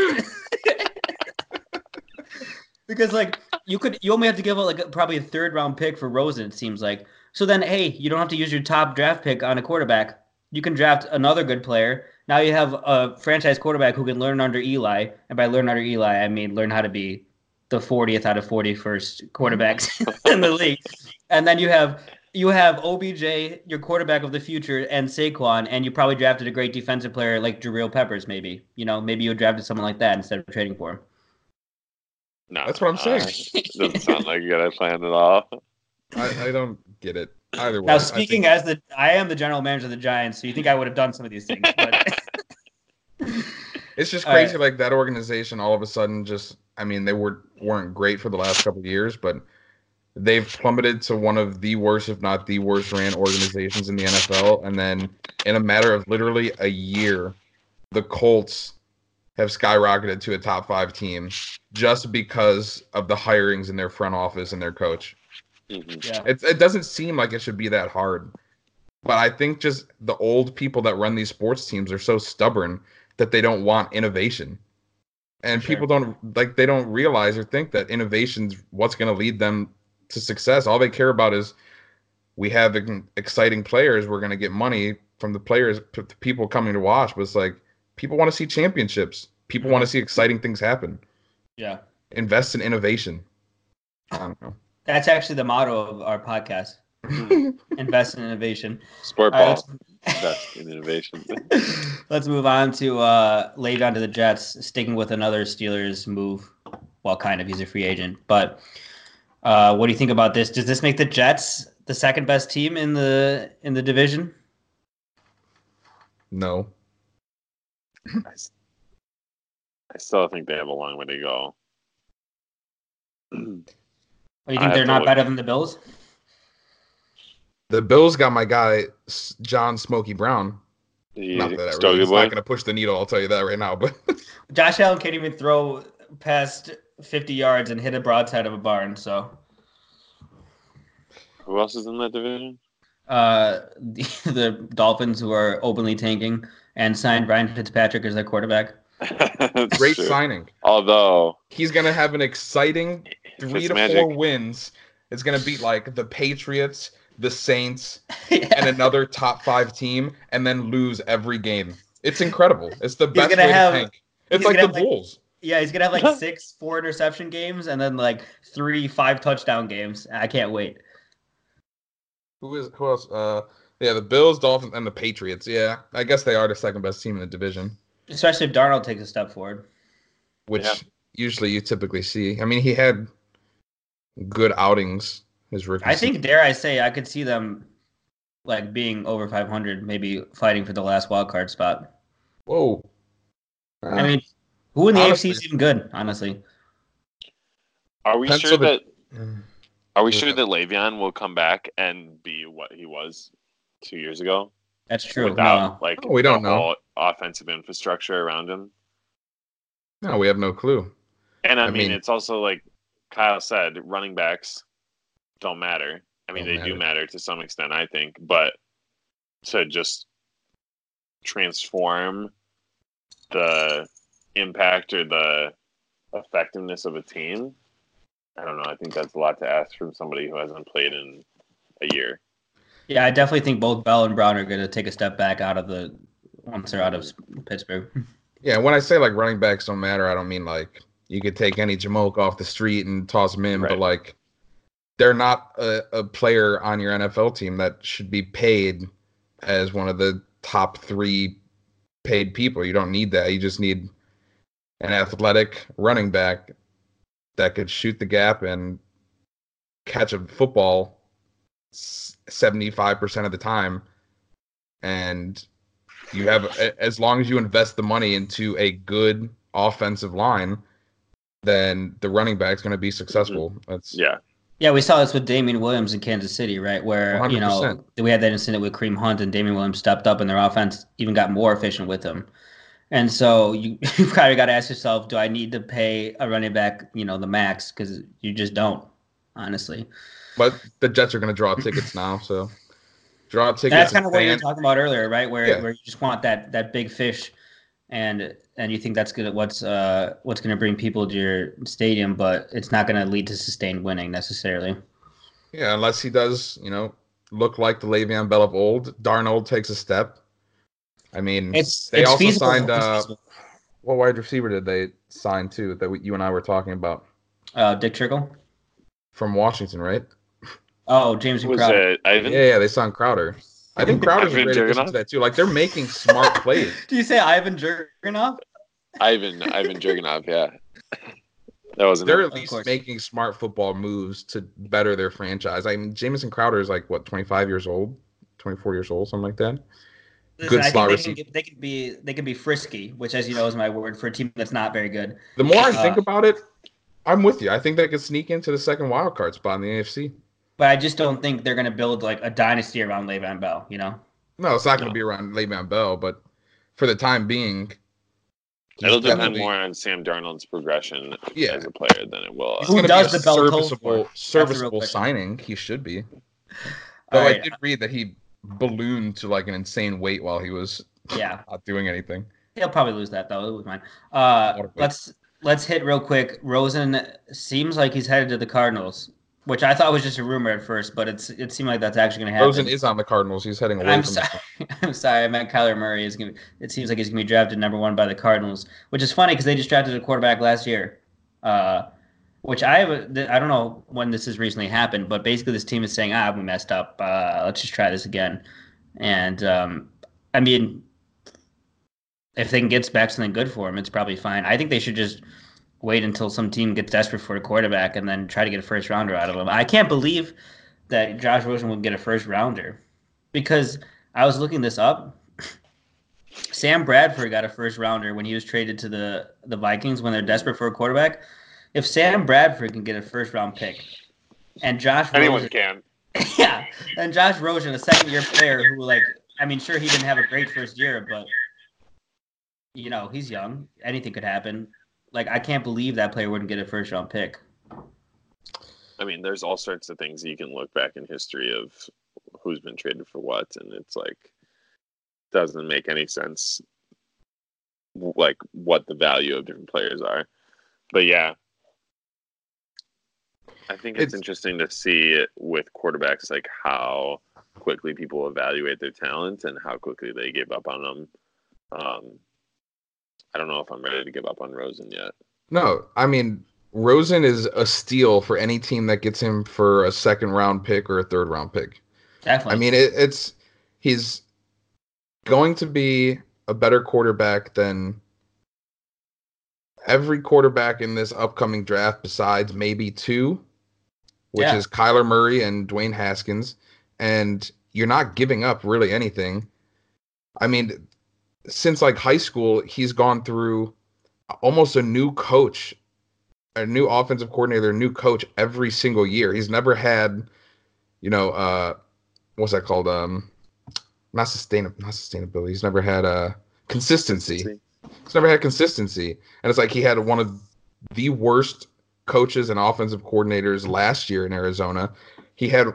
because like you could, you only have to give out like a- probably a third round pick for Rosen. It seems like. So then, hey, you don't have to use your top draft pick on a quarterback. You can draft another good player. Now you have a franchise quarterback who can learn under Eli, and by learn under Eli, I mean learn how to be the 40th out of 41st quarterbacks in the league. And then you have you have OBJ, your quarterback of the future, and Saquon, and you probably drafted a great defensive player like Jarrell Peppers, maybe. You know, maybe you drafted someone like that instead of trading for him. No, That's what I'm saying. uh, doesn't sound like you got a plan at all. I, I don't get it either way. Now, speaking think- as the, I am the general manager of the Giants, so you think I would have done some of these things? But it's just crazy. right. Like that organization, all of a sudden, just I mean, they were weren't great for the last couple of years, but they've plummeted to one of the worst, if not the worst, ran organizations in the NFL. And then in a matter of literally a year, the Colts have skyrocketed to a top five team just because of the hirings in their front office and their coach. Mhm. yeah, It, it doesn't seem like it should be that hard. But I think just the old people that run these sports teams are so stubborn that they don't want innovation. And Sure. people don't like they don't realize or think that innovation's what's going to lead them to success. All they care about is we have exciting players, we're going to get money from the players p- the people coming to watch, but it's like people want to see championships. People want to see exciting things happen. yeah. Invest in innovation. I don't know. That's actually the motto of our podcast: invest in innovation. Sport All right, ball, best in innovation. Let's move on to uh, down to the Jets, sticking with another Steelers move. Well, kind of. He's a free agent, but Uh, what do you think about this? Does this make the Jets the second best team in the in the division? No. I still think they have a long way to go. Or you think have they're not look. better than the Bills? The Bills got my guy John Smokey Brown. You- Not that I really, it's not going to push the needle. I'll tell you that right now. But Josh Allen can't even throw past 50 yards and hit a broadside of a barn. So Who else is in that division? uh, the, the Dolphins, who are openly tanking and signed Ryan Fitzpatrick as their quarterback. Great true. signing. Although He's going to have an exciting three to Fitzmagic- four wins. It's going to beat like the Patriots, the Saints, and another top five team, and then lose every game. It's incredible. It's the best way have- to tank. It's like the have, like- Bulls. yeah, he's gonna have like six four interception games and then like three five touchdown games. I can't wait. Who is who else? Uh, yeah, the Bills, Dolphins, and the Patriots. Yeah, I guess they are the second best team in the division, Especially if Darnold takes a step forward. which Yeah. usually you typically see. I mean, he had good outings his rookie. I season. think, dare I say, I could see them like being over 500, maybe fighting for the last wild card spot. Whoa. I mean, who in the Honestly. AFC is even good? Honestly, are we Pencil sure that are we sure that Le'Veon will come back and be what he was two years ago that's true. without No. like Oh, we don't know. offensive infrastructure around him? no, we have no clue. And I, I mean, mean- it's also like Kyle said, running backs don't matter. I mean, Don't they do matter. matter to some extent, I think, but to just transform the impact or the effectiveness of a team, I don't know. I think that's a lot to ask from somebody who hasn't played in a year. Yeah, I definitely think both Bell and Brown are going to take a step back out of the once they're out of Pittsburgh. Yeah, when I say like running backs don't matter, I don't mean like you could take any Jamoke off the street and toss him in, Right. but like they're not a, a player on your NFL team that should be paid as one of the top three paid people. You don't need that. You just need an athletic running back that could shoot the gap and catch a football seventy five percent of the time, and you have as long as you invest the money into a good offensive line, then the running back's going to be mm-hmm. successful. That's Yeah. Yeah, we saw this with Damien Williams in Kansas City, right? Where you know we had that incident with Kareem Hunt, and Damien Williams stepped up, and their offense even got more efficient with him. And so you you kind of got to ask yourself, do I need to pay a running back, you know, the max? Because you just don't, honestly. but the Jets are going to draw tickets now, so draw tickets. And that's kind of what you were talking about earlier, right? Where Yeah. where you just want that that big fish, and and you think that's gonna what's uh what's gonna bring people to your stadium, but it's not gonna lead to sustained winning necessarily. Yeah, unless he does, you know, look like the Le'Veon Bell of old. Darnold takes a step. I mean, It's they it's also feasible. signed. It's Uh, what wide receiver did they sign too? That we, you and I were talking about Uh, Dick Trickle. from Washington, right? Oh, James Was Crowder. it Ivan? Yeah, yeah, they signed Crowder. I think Crowder's a Ivan great addition to that too. Like they're making smart plays. Do you say Ivan Jurgenov? Ivan Ivan Jurgenov, yeah. That wasn't They're it. at least making smart football moves to better their franchise. I mean, Jamison Crowder is like what, 25 years old, 24 years old, something like that. Listen, I slot they can, receiver. they can be they can be frisky, which, as you know, is my word for a team that's not very good. The more I Uh, think about it, I'm with you. I think they could sneak into the second wild card spot in the AFC. But I just don't think they're going to build like a dynasty around Le'Veon Bell. You know, No, it's not going No. to be around Le'Veon Bell, but for the time being, It'll depend definitely- more on Sam Darnold's progression Yeah. as a player than it will. He's Who does be a the bell toll serviceable, for? serviceable signing. He should be. All Though I did read that he ballooned to like an insane weight while he was yeah, not doing anything. he'll probably lose that though. It was mine. Uh, let's let's hit real quick. Rosen seems like he's headed to the Cardinals, which I thought was just a rumor at first, but it's it seemed like that's actually going to happen. Rosen is on the Cardinals. He's heading away I'm sorry. I'm sorry. I meant Kyler Murray is going. to It seems like he's going to be drafted number one by the Cardinals, which is funny because they just drafted a quarterback last year. Uh, which I have. I don't know when this has recently happened, but basically this team is saying, "Ah, we messed up. Uh, let's just try this again." And um, I mean, if they can get back something good for him, it's probably fine. I think they should just wait until some team gets desperate for a quarterback and then try to get a first rounder out of him. I can't believe that Josh Rosen would get a first rounder because I was looking this up. Sam Bradford got a first rounder when he was traded to the the Vikings when they're desperate for a quarterback. If Sam Bradford can get a first round pick, and Josh Anyone Rosen, can. yeah, and Josh Rosen, a second year player who like, I mean, sure he didn't have a great first year, but you know he's young. Anything could happen. Like I can't believe that player wouldn't get a first round pick. I mean, there's all sorts of things you can look back in history of who's been traded for what, and it's like doesn't make any sense, like what the value of different players are. But yeah, I think it's, It's- interesting to see with quarterbacks like how quickly people evaluate their talent and how quickly they give up on them. Um, I don't know if I'm ready to give up on Rosen yet. No, I mean Rosen is a steal for any team that gets him for a second round pick or a third round pick. Definitely. I mean, it, it's he's going to be a better quarterback than every quarterback in this upcoming draft, besides maybe two, which Yeah. is Kyler Murray and Dwayne Haskins. And you're not giving up really anything. I mean, since like high school, he's gone through almost a new coach, a new offensive coordinator, a new coach every single year. He's never had, you know, uh, what's that called? Um, not sustain, not sustainability. He's never had uh consistency. He's never had consistency, and it's like he had one of the worst coaches and offensive coordinators last year in Arizona. He had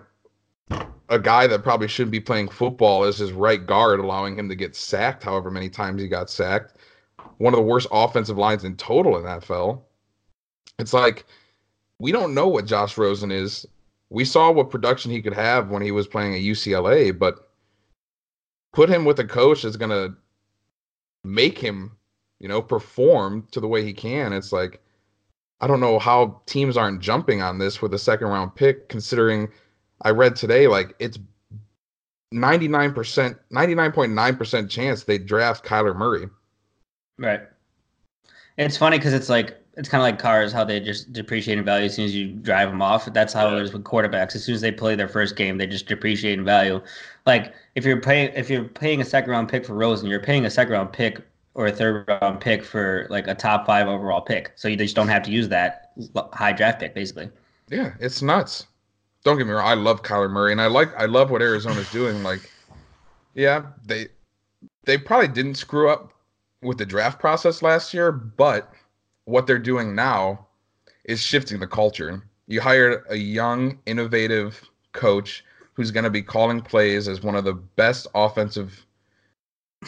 a guy that probably shouldn't be playing football as his right guard, allowing him to get sacked however many times he got sacked. One of the worst offensive lines in total in that NFL. It's like we don't know what Josh Rosen is. We saw what production he could have when he was playing at UCLA, but put him with a coach that's going to make him, you know, perform to the way he can. It's like I don't know how teams aren't jumping on this with a second round pick considering I read today like it's 99%, 99.9% chance they draft Kyler Murray. Right. It's funny because it's like it's kind of like cars, how they just depreciate in value as soon as you drive them off. That's how it is with quarterbacks. As soon as they play their first game, they just depreciate in value. Like if you're paying if you're paying a second round pick for Rosen, you're paying a second round pick or a third round pick for like a top five overall pick. So you just don't have to use that high draft pick, basically. Yeah, it's nuts. Don't get me wrong. I love Kyler Murray, and I like I love what Arizona's doing. Like, yeah, they they probably didn't screw up with the draft process last year, but what they're doing now is shifting the culture. You hired a young, innovative coach who's going to be calling plays as one of the best offensive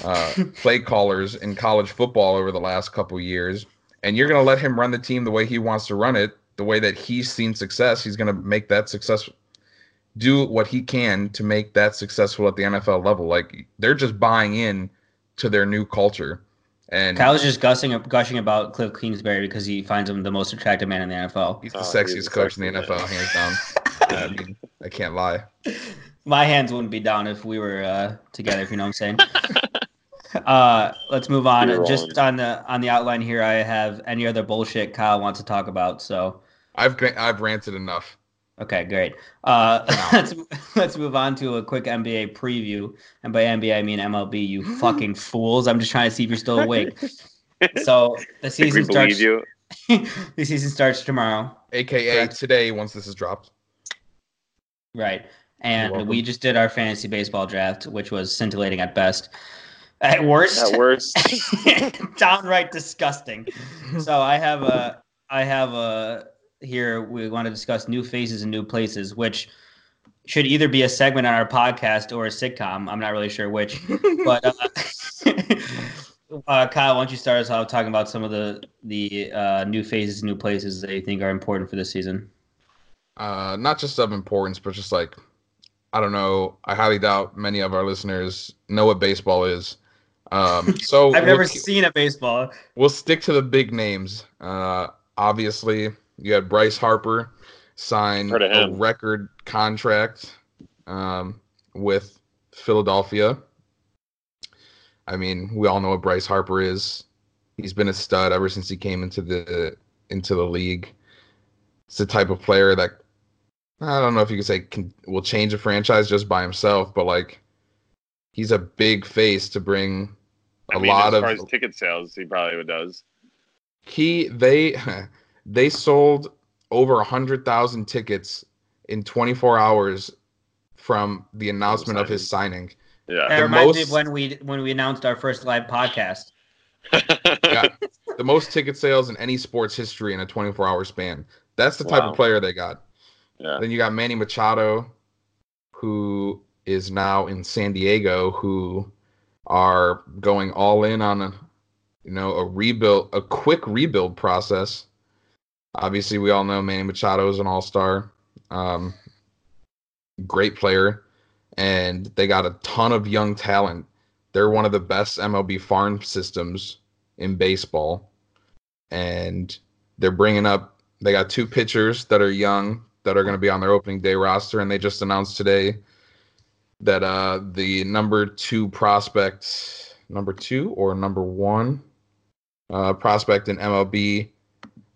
uh, play callers in college football over the last couple years, and you're going to let him run the team the way he wants to run it, the way that he's seen success. He's going to make that success, do what he can to make that successful at the NFL level. Like they're just buying in to their new culture. And Kyle's just gushing gushing about Cliff Kingsbury because he finds him the most attractive man in the NFL. he's the Oh, he's sexiest the coach in the sexiest man. NFL, hands down. I mean, I can't lie. My hands wouldn't be down if we were uh, together. If you know what I'm saying. uh, let's move on. You're Just on the on the outline here, I have any other bullshit Kyle wants to talk about. So I've I've ranted enough. okay, great. Uh, let's let's move on to a quick NBA preview, and by NBA I mean MLB. You fucking fools! I'm just trying to see if you're still awake. So the I think we season starts. believe you. the season starts tomorrow. AKA Correct. today, once this is dropped. Right. And we just did our fantasy baseball draft, which was scintillating at best. At worst, At worst, downright disgusting. So I have a, I have a here. We want to discuss new faces and new places, which should either be a segment on our podcast or a sitcom. I'm not really sure which. But uh, uh, Kyle, why don't you start us off talking about some of the the uh, new faces, new places that you think are important for this season? uh, not just of importance, but just like I don't know. I highly doubt many of our listeners know what baseball is. Um, so I've we'll never seen a baseball. we'll stick to the big names. Uh, obviously, you had Bryce Harper sign a record contract um, with Philadelphia. I mean, we all know what Bryce Harper is. He's been a stud ever since he came into the into the league. It's the type of player that I don't know if you could say can, will change a franchise just by himself, but like he's a big face to bring a I mean, lot as of far as ticket sales, he probably does. he they they sold over a hundred thousand tickets in 24 hours from the announcement of his signing. Yeah. That The reminds me of when we when we announced our first live podcast. Yeah. the most ticket sales in any sports history in a 24 hour span. That's the type Wow. of player they got. yeah. Then you got Manny Machado, who is now in San Diego, who are going all in on a you know a rebuild, a quick rebuild process. Obviously, we all know Manny Machado is an all star, um, great player, and they got a ton of young talent. They're one of the best MLB farm systems in baseball, and they're bringing up. They got two pitchers that are young that are going to be on their opening day roster, and they just announced today that uh, the number two prospect, number two or number one uh, prospect in MLB,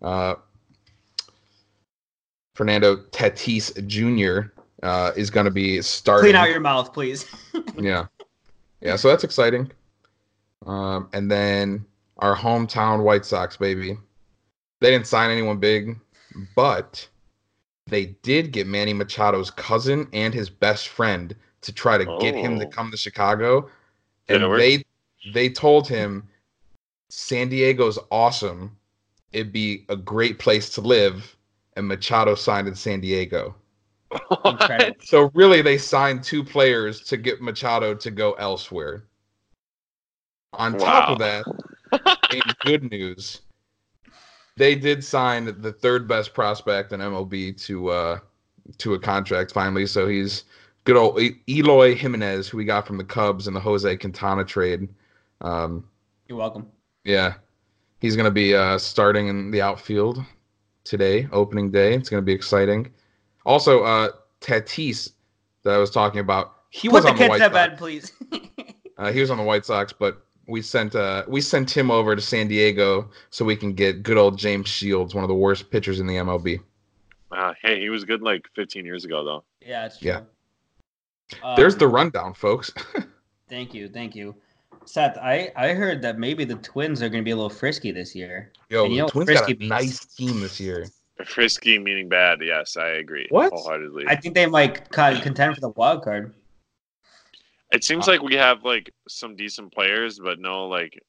uh, Fernando Tatis Jr. Uh, is going to be starting. Clean out your mouth, please. yeah, yeah. So that's exciting. Um, and then our hometown White Sox, baby. They didn't sign anyone big, but they did get Manny Machado's cousin and his best friend to try to get him to Oh. come to Chicago. Did And they they told him San Diego's awesome. It'd be a great place to live. And Machado signed in San Diego. Incredible. So really, they signed two players to get Machado to go elsewhere. On top of that, in good news, they did sign the third best prospect in MLB to uh, to a contract finally. So he's good old Eloy Jimenez, who we got from the Cubs in the Jose Quintana trade. Um, You're welcome. yeah, he's gonna be uh, starting in the outfield today, opening day. It's gonna be exciting. Also, uh, Tatis that I was talking about, he Put was the on the kids White to Sox. bed, please. Uh, he was on the White Sox, but we sent uh, we sent him over to San Diego so we can get good old James Shields, one of the worst pitchers in the MLB. Uh, hey, he was good like 15 years ago, though. yeah, it's true. Yeah. There's Um, the rundown, folks. Thank you, thank you, Seth. I I heard that maybe the Twins are going to be a little frisky this year. Yo, And you know the what Twins got Frisky a means? nice team this year. Frisky meaning bad. Yes, I agree. What? Wholeheartedly. I think they might con- contend for the wild card. It seems like we have like some decent players, but no like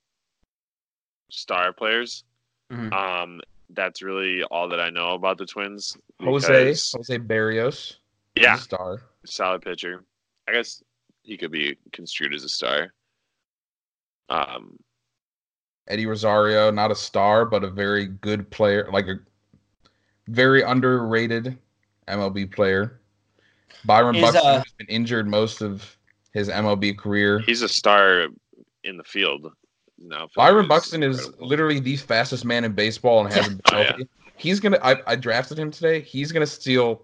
star players. Mhm. Um, that's really all that I know about the Twins. Jose because- Jose Berrios, yeah, a star. solid pitcher. I guess he could be construed as a star. Um, Eddie Rosario, not a star, but a very good player, like a very underrated MLB player. Byron Is, Buxton uh, has been injured most of his MLB career. he's a star in the field. Now Byron He's Buxton is literally the fastest man in baseball and hasn't been Oh, yeah. He's gonna. I, I drafted him today. He's gonna steal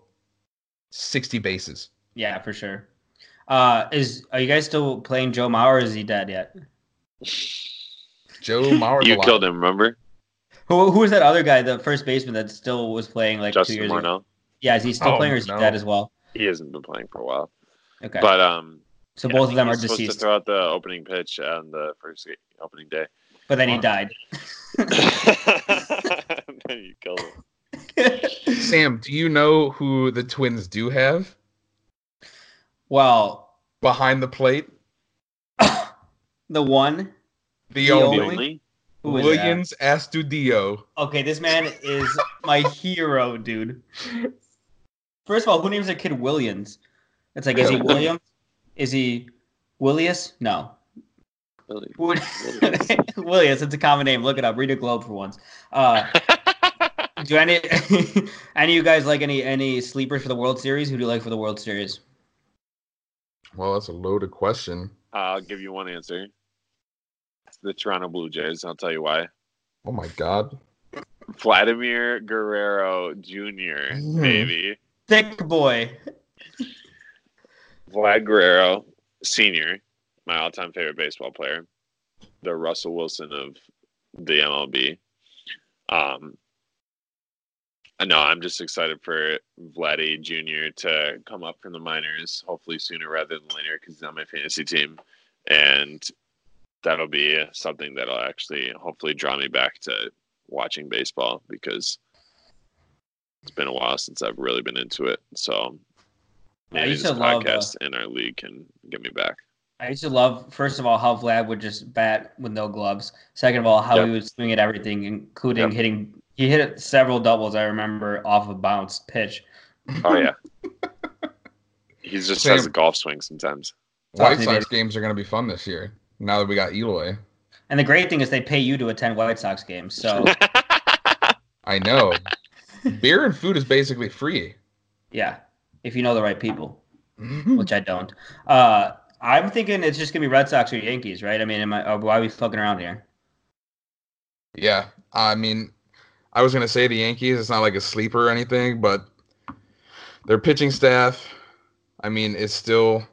sixty bases. Yeah, for sure. Uh, is are you guys still playing Joe Mauer? Or is he dead yet? Joe Mauer. you killed him. Remember Who who was that other guy, the first baseman that still was playing like two Justin years ago? Morneau? Yeah, is he still Oh, playing or is no. he dead as well? He hasn't been playing for a while, Okay, but um, so yeah, both of them are he's supposed deceased, to throw out the opening pitch on the first opening day. but then he died. then you killed him. Sam, do you know who the Twins do have well, behind the plate? The one The, The only, only- Only? who is Williams Astudillo. that? Okay, this man is my hero, dude. First of all, who names a kid Williams? It's like, is he William? Is he Willius? No. Really? Would- Williams, it's a common name. Look it up. Read a globe for once. Uh, do any any of you guys like any any sleepers for the World Series? Who do you like for the World Series? Well, that's a loaded question. I'll give you one answer. It's the Toronto Blue Jays. I'll tell you why. Oh my God. Vladimir Guerrero Jr. Mm. Baby. Thick boy. Vlad Guerrero Sr. My all-time favorite baseball player. The Russell Wilson of the MLB. Um, No, I'm just excited for Vladdy Jr. to come up from the minors, hopefully sooner rather than later, because he's on my fantasy team, and that'll be something that'll actually hopefully draw me back to watching baseball because it's been a while since I've really been into it. So I maybe used this to love, uh, podcast in our league can get me back. I used to love, first of all, how Vlad would just bat with no gloves. Second of all, how Yep. he was swing at everything, including Yep. hitting. He hit several doubles. I remember off a bounced pitch. Oh yeah, he just Same. has a golf swing sometimes. White Talk to me, Sox games are going to be fun this year. Now that we got Eloy, And the great thing is they pay you to attend White Sox games. So I know. Beer and food is basically free. yeah, if you know the right people, which I don't. Uh, I'm thinking it's just gonna be Red Sox or Yankees, right? I mean, am I? Or why are we fucking around here? Yeah, I mean, I was gonna say the Yankees. It's not like a sleeper or anything, but their pitching staff, I mean, is still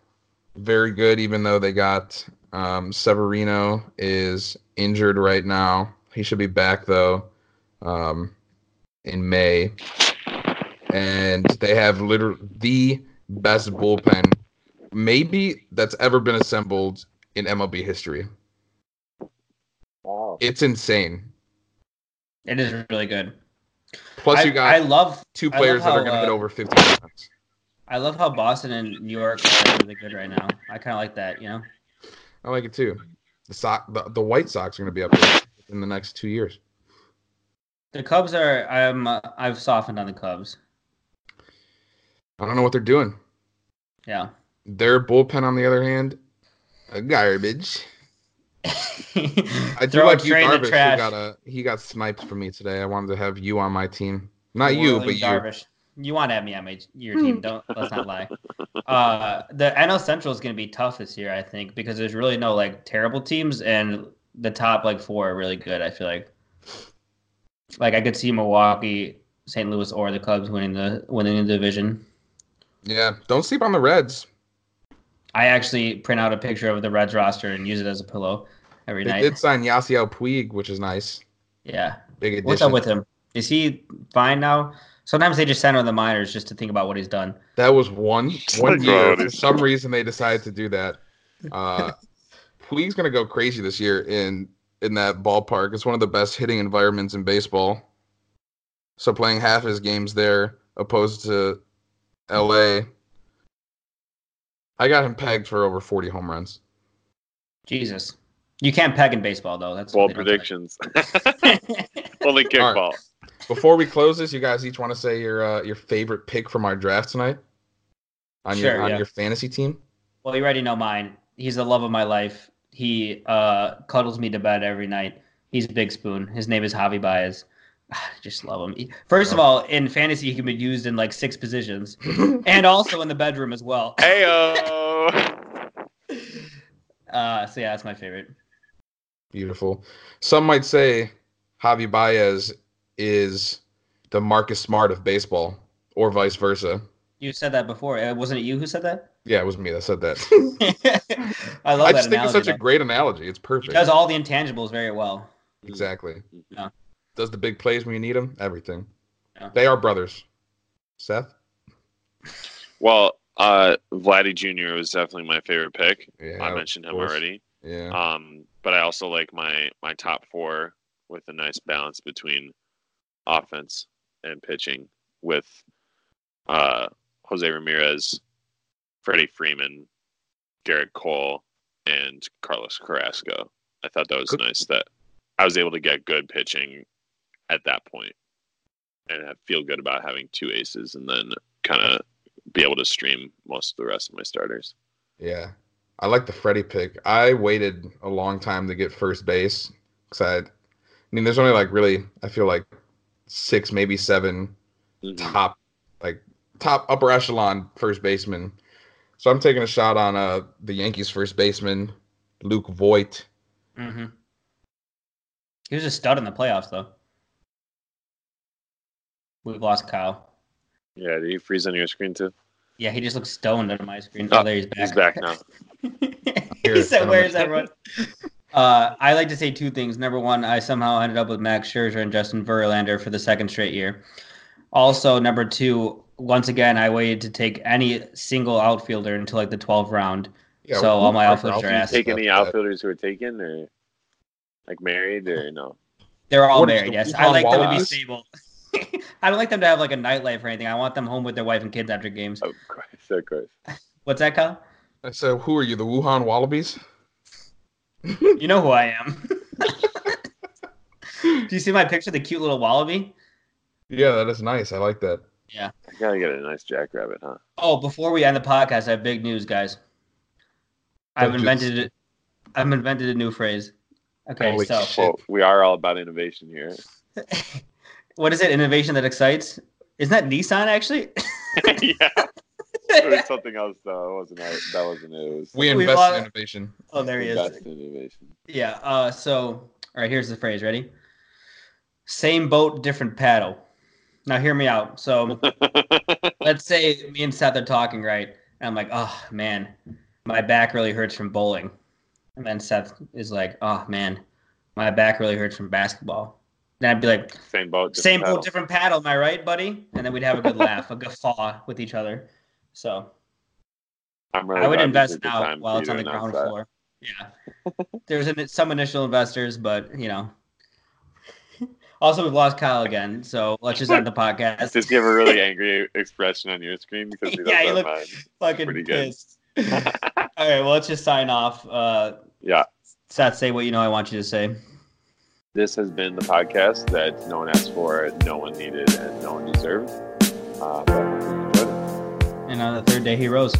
very good. Even though they got um, Severino is injured right now. He should be back though um, in May, and they have literally the best bullpen, maybe that's ever been assembled in MLB history. Wow. It's insane. It is really good. Plus, I, you got I love two players love that are going to uh, over 50 points. I love how Boston and New York are really good right now. I kind of like that, you know. I like it too. The Sox, the, the White Sox are going to be up there in the next two years. The Cubs are. I'm. Uh, I've softened on the Cubs. I don't know what they're doing. Yeah. Their bullpen, on the other hand, a garbage. I do Throw like you, straight in the Darvish. He got a he got sniped for me today. I wanted to have you on my team, not you, Whirling but you. You want to have me on my, your team? Don't let's not lie. Uh, the NL Central is going to be tough this year, I think, because there's really no like terrible teams, and the top like four are really good. I feel like, like I could see Milwaukee, St. Louis, or the Cubs winning the winning the division. Yeah, don't sleep on the Reds. I actually print out a picture of the Reds roster and use it as a pillow every They night. did sign Yasiel Puig, which is nice. Yeah. Big addition. What's up with him? Is he fine now? Sometimes they just send him to the minors just to think about what he's done. That was one one year. For some reason, they decided to do that. Uh, Puig's gonna go crazy this year in in that ballpark. It's one of the best hitting environments in baseball. So playing half his games there, opposed to L.A. I got him pegged for over forty home runs. Jesus. You can't peg in baseball though. That's Bold what they don't predictions. tell Only All kickball. Before we close this, you guys each want to say your uh, your favorite pick from our draft tonight on your on yeah. your fantasy team. Well, you already know mine. He's the love of my life. He uh, cuddles me to bed every night. He's Big Spoon. His name is Javi Baez. I just love him. First of all, in fantasy, he can be used in like six positions, and also in the bedroom as well. Heyo. Uh, so yeah, that's my favorite. Beautiful. Some might say Javi Baez is the Marcus Smart of baseball, or vice versa. You said that before. Uh, wasn't it you who said that? Yeah, it was me that said that. I love I just think analogy. it's such a great analogy. It's perfect. He does all the intangibles very well. Exactly. Yeah. Does the big plays when you need them. Everything. Yeah. They are brothers. Seth. Well, uh, Vladdy Jr. was definitely my favorite pick. Yeah. I mentioned him already. Yeah. Um, but I also like my my top four with a nice balance between offense and pitching with uh, Jose Ramirez, Freddie Freeman, Gerrit Cole, and Carlos Carrasco. I thought that was Good. nice that I was able to get good pitching at that point and I feel good about having two aces and then kind of be able to stream most of the rest of my starters. Yeah. I like the Freddie pick. I waited a long time to get first base because I, I mean, there's only like really, I feel like six, maybe seven Mhm. top, like top upper echelon first baseman. So I'm taking a shot on uh the Yankees first baseman, Luke Voit. hmm He was a stud in the playoffs, though. We've lost Kyle. Yeah, did he freeze on your screen too? Yeah, he just looks stoned on my screen. Oh, Oh, there he's back. He's back now. He said, "Where's gentlemen." everyone?" Uh, I like to say two things. Number one, I somehow ended up with Max Scherzer and Justin Verlander for the second straight year. Also, number two, once again, I waited to take any single outfielder until like the 12th round. Yeah, So all my outfielders are outfielders ass. Take any left that. outfielders who are taken or like married or no? They're all What is married. the Yes, I like them to be stable. I don't like them to have like a nightlife or anything. I want them home with their wife and kids after games. Of course, of course. What's that, Kyle? I said, who are you, the Wuhan Wallabies? You know who I am. Do you see my picture, the cute little wallaby? Yeah, that is nice. I like that. Yeah. I gotta get a nice jackrabbit, huh? Oh, before we end the podcast, I have big news, guys. I've Don't invented it. I've invented a new phrase. Okay, Holy so shit. Well, we are all about innovation here. what is it? Innovation that excites? Isn't that Nissan actually? yeah, it was something else though. It wasn't that. That wasn't it. It was We We invest bought- in innovation. oh, there he is. Best innovation. Yeah. Uh, so, all right. Here's the phrase. Ready? Same boat, different paddle. Now, hear me out. So, let's say me and Seth are talking, right? And I'm like, oh man, my back really hurts from bowling. And then Seth is like, oh man, my back really hurts from basketball. Then I'd be like, Same boat. different same paddle. boat, different paddle. Am I right, buddy? And then we'd have a good laugh, a guffaw with each other. So I'm really I would invest now while it's on the ground that. floor. Yeah. There's an, some initial investors, but you know. Also, we've lost Kyle again, so let's just end the podcast. He have a really angry expression on your screen? Because he Yeah, looked- mine. Fucking pretty pissed. All right, well, let's just sign off. Uh, Yeah. Seth, say what you know I want you to say. This has been the podcast that no one asked for, no one needed, and no one deserved. Uh, but we enjoyed it. And on the third day, he rose.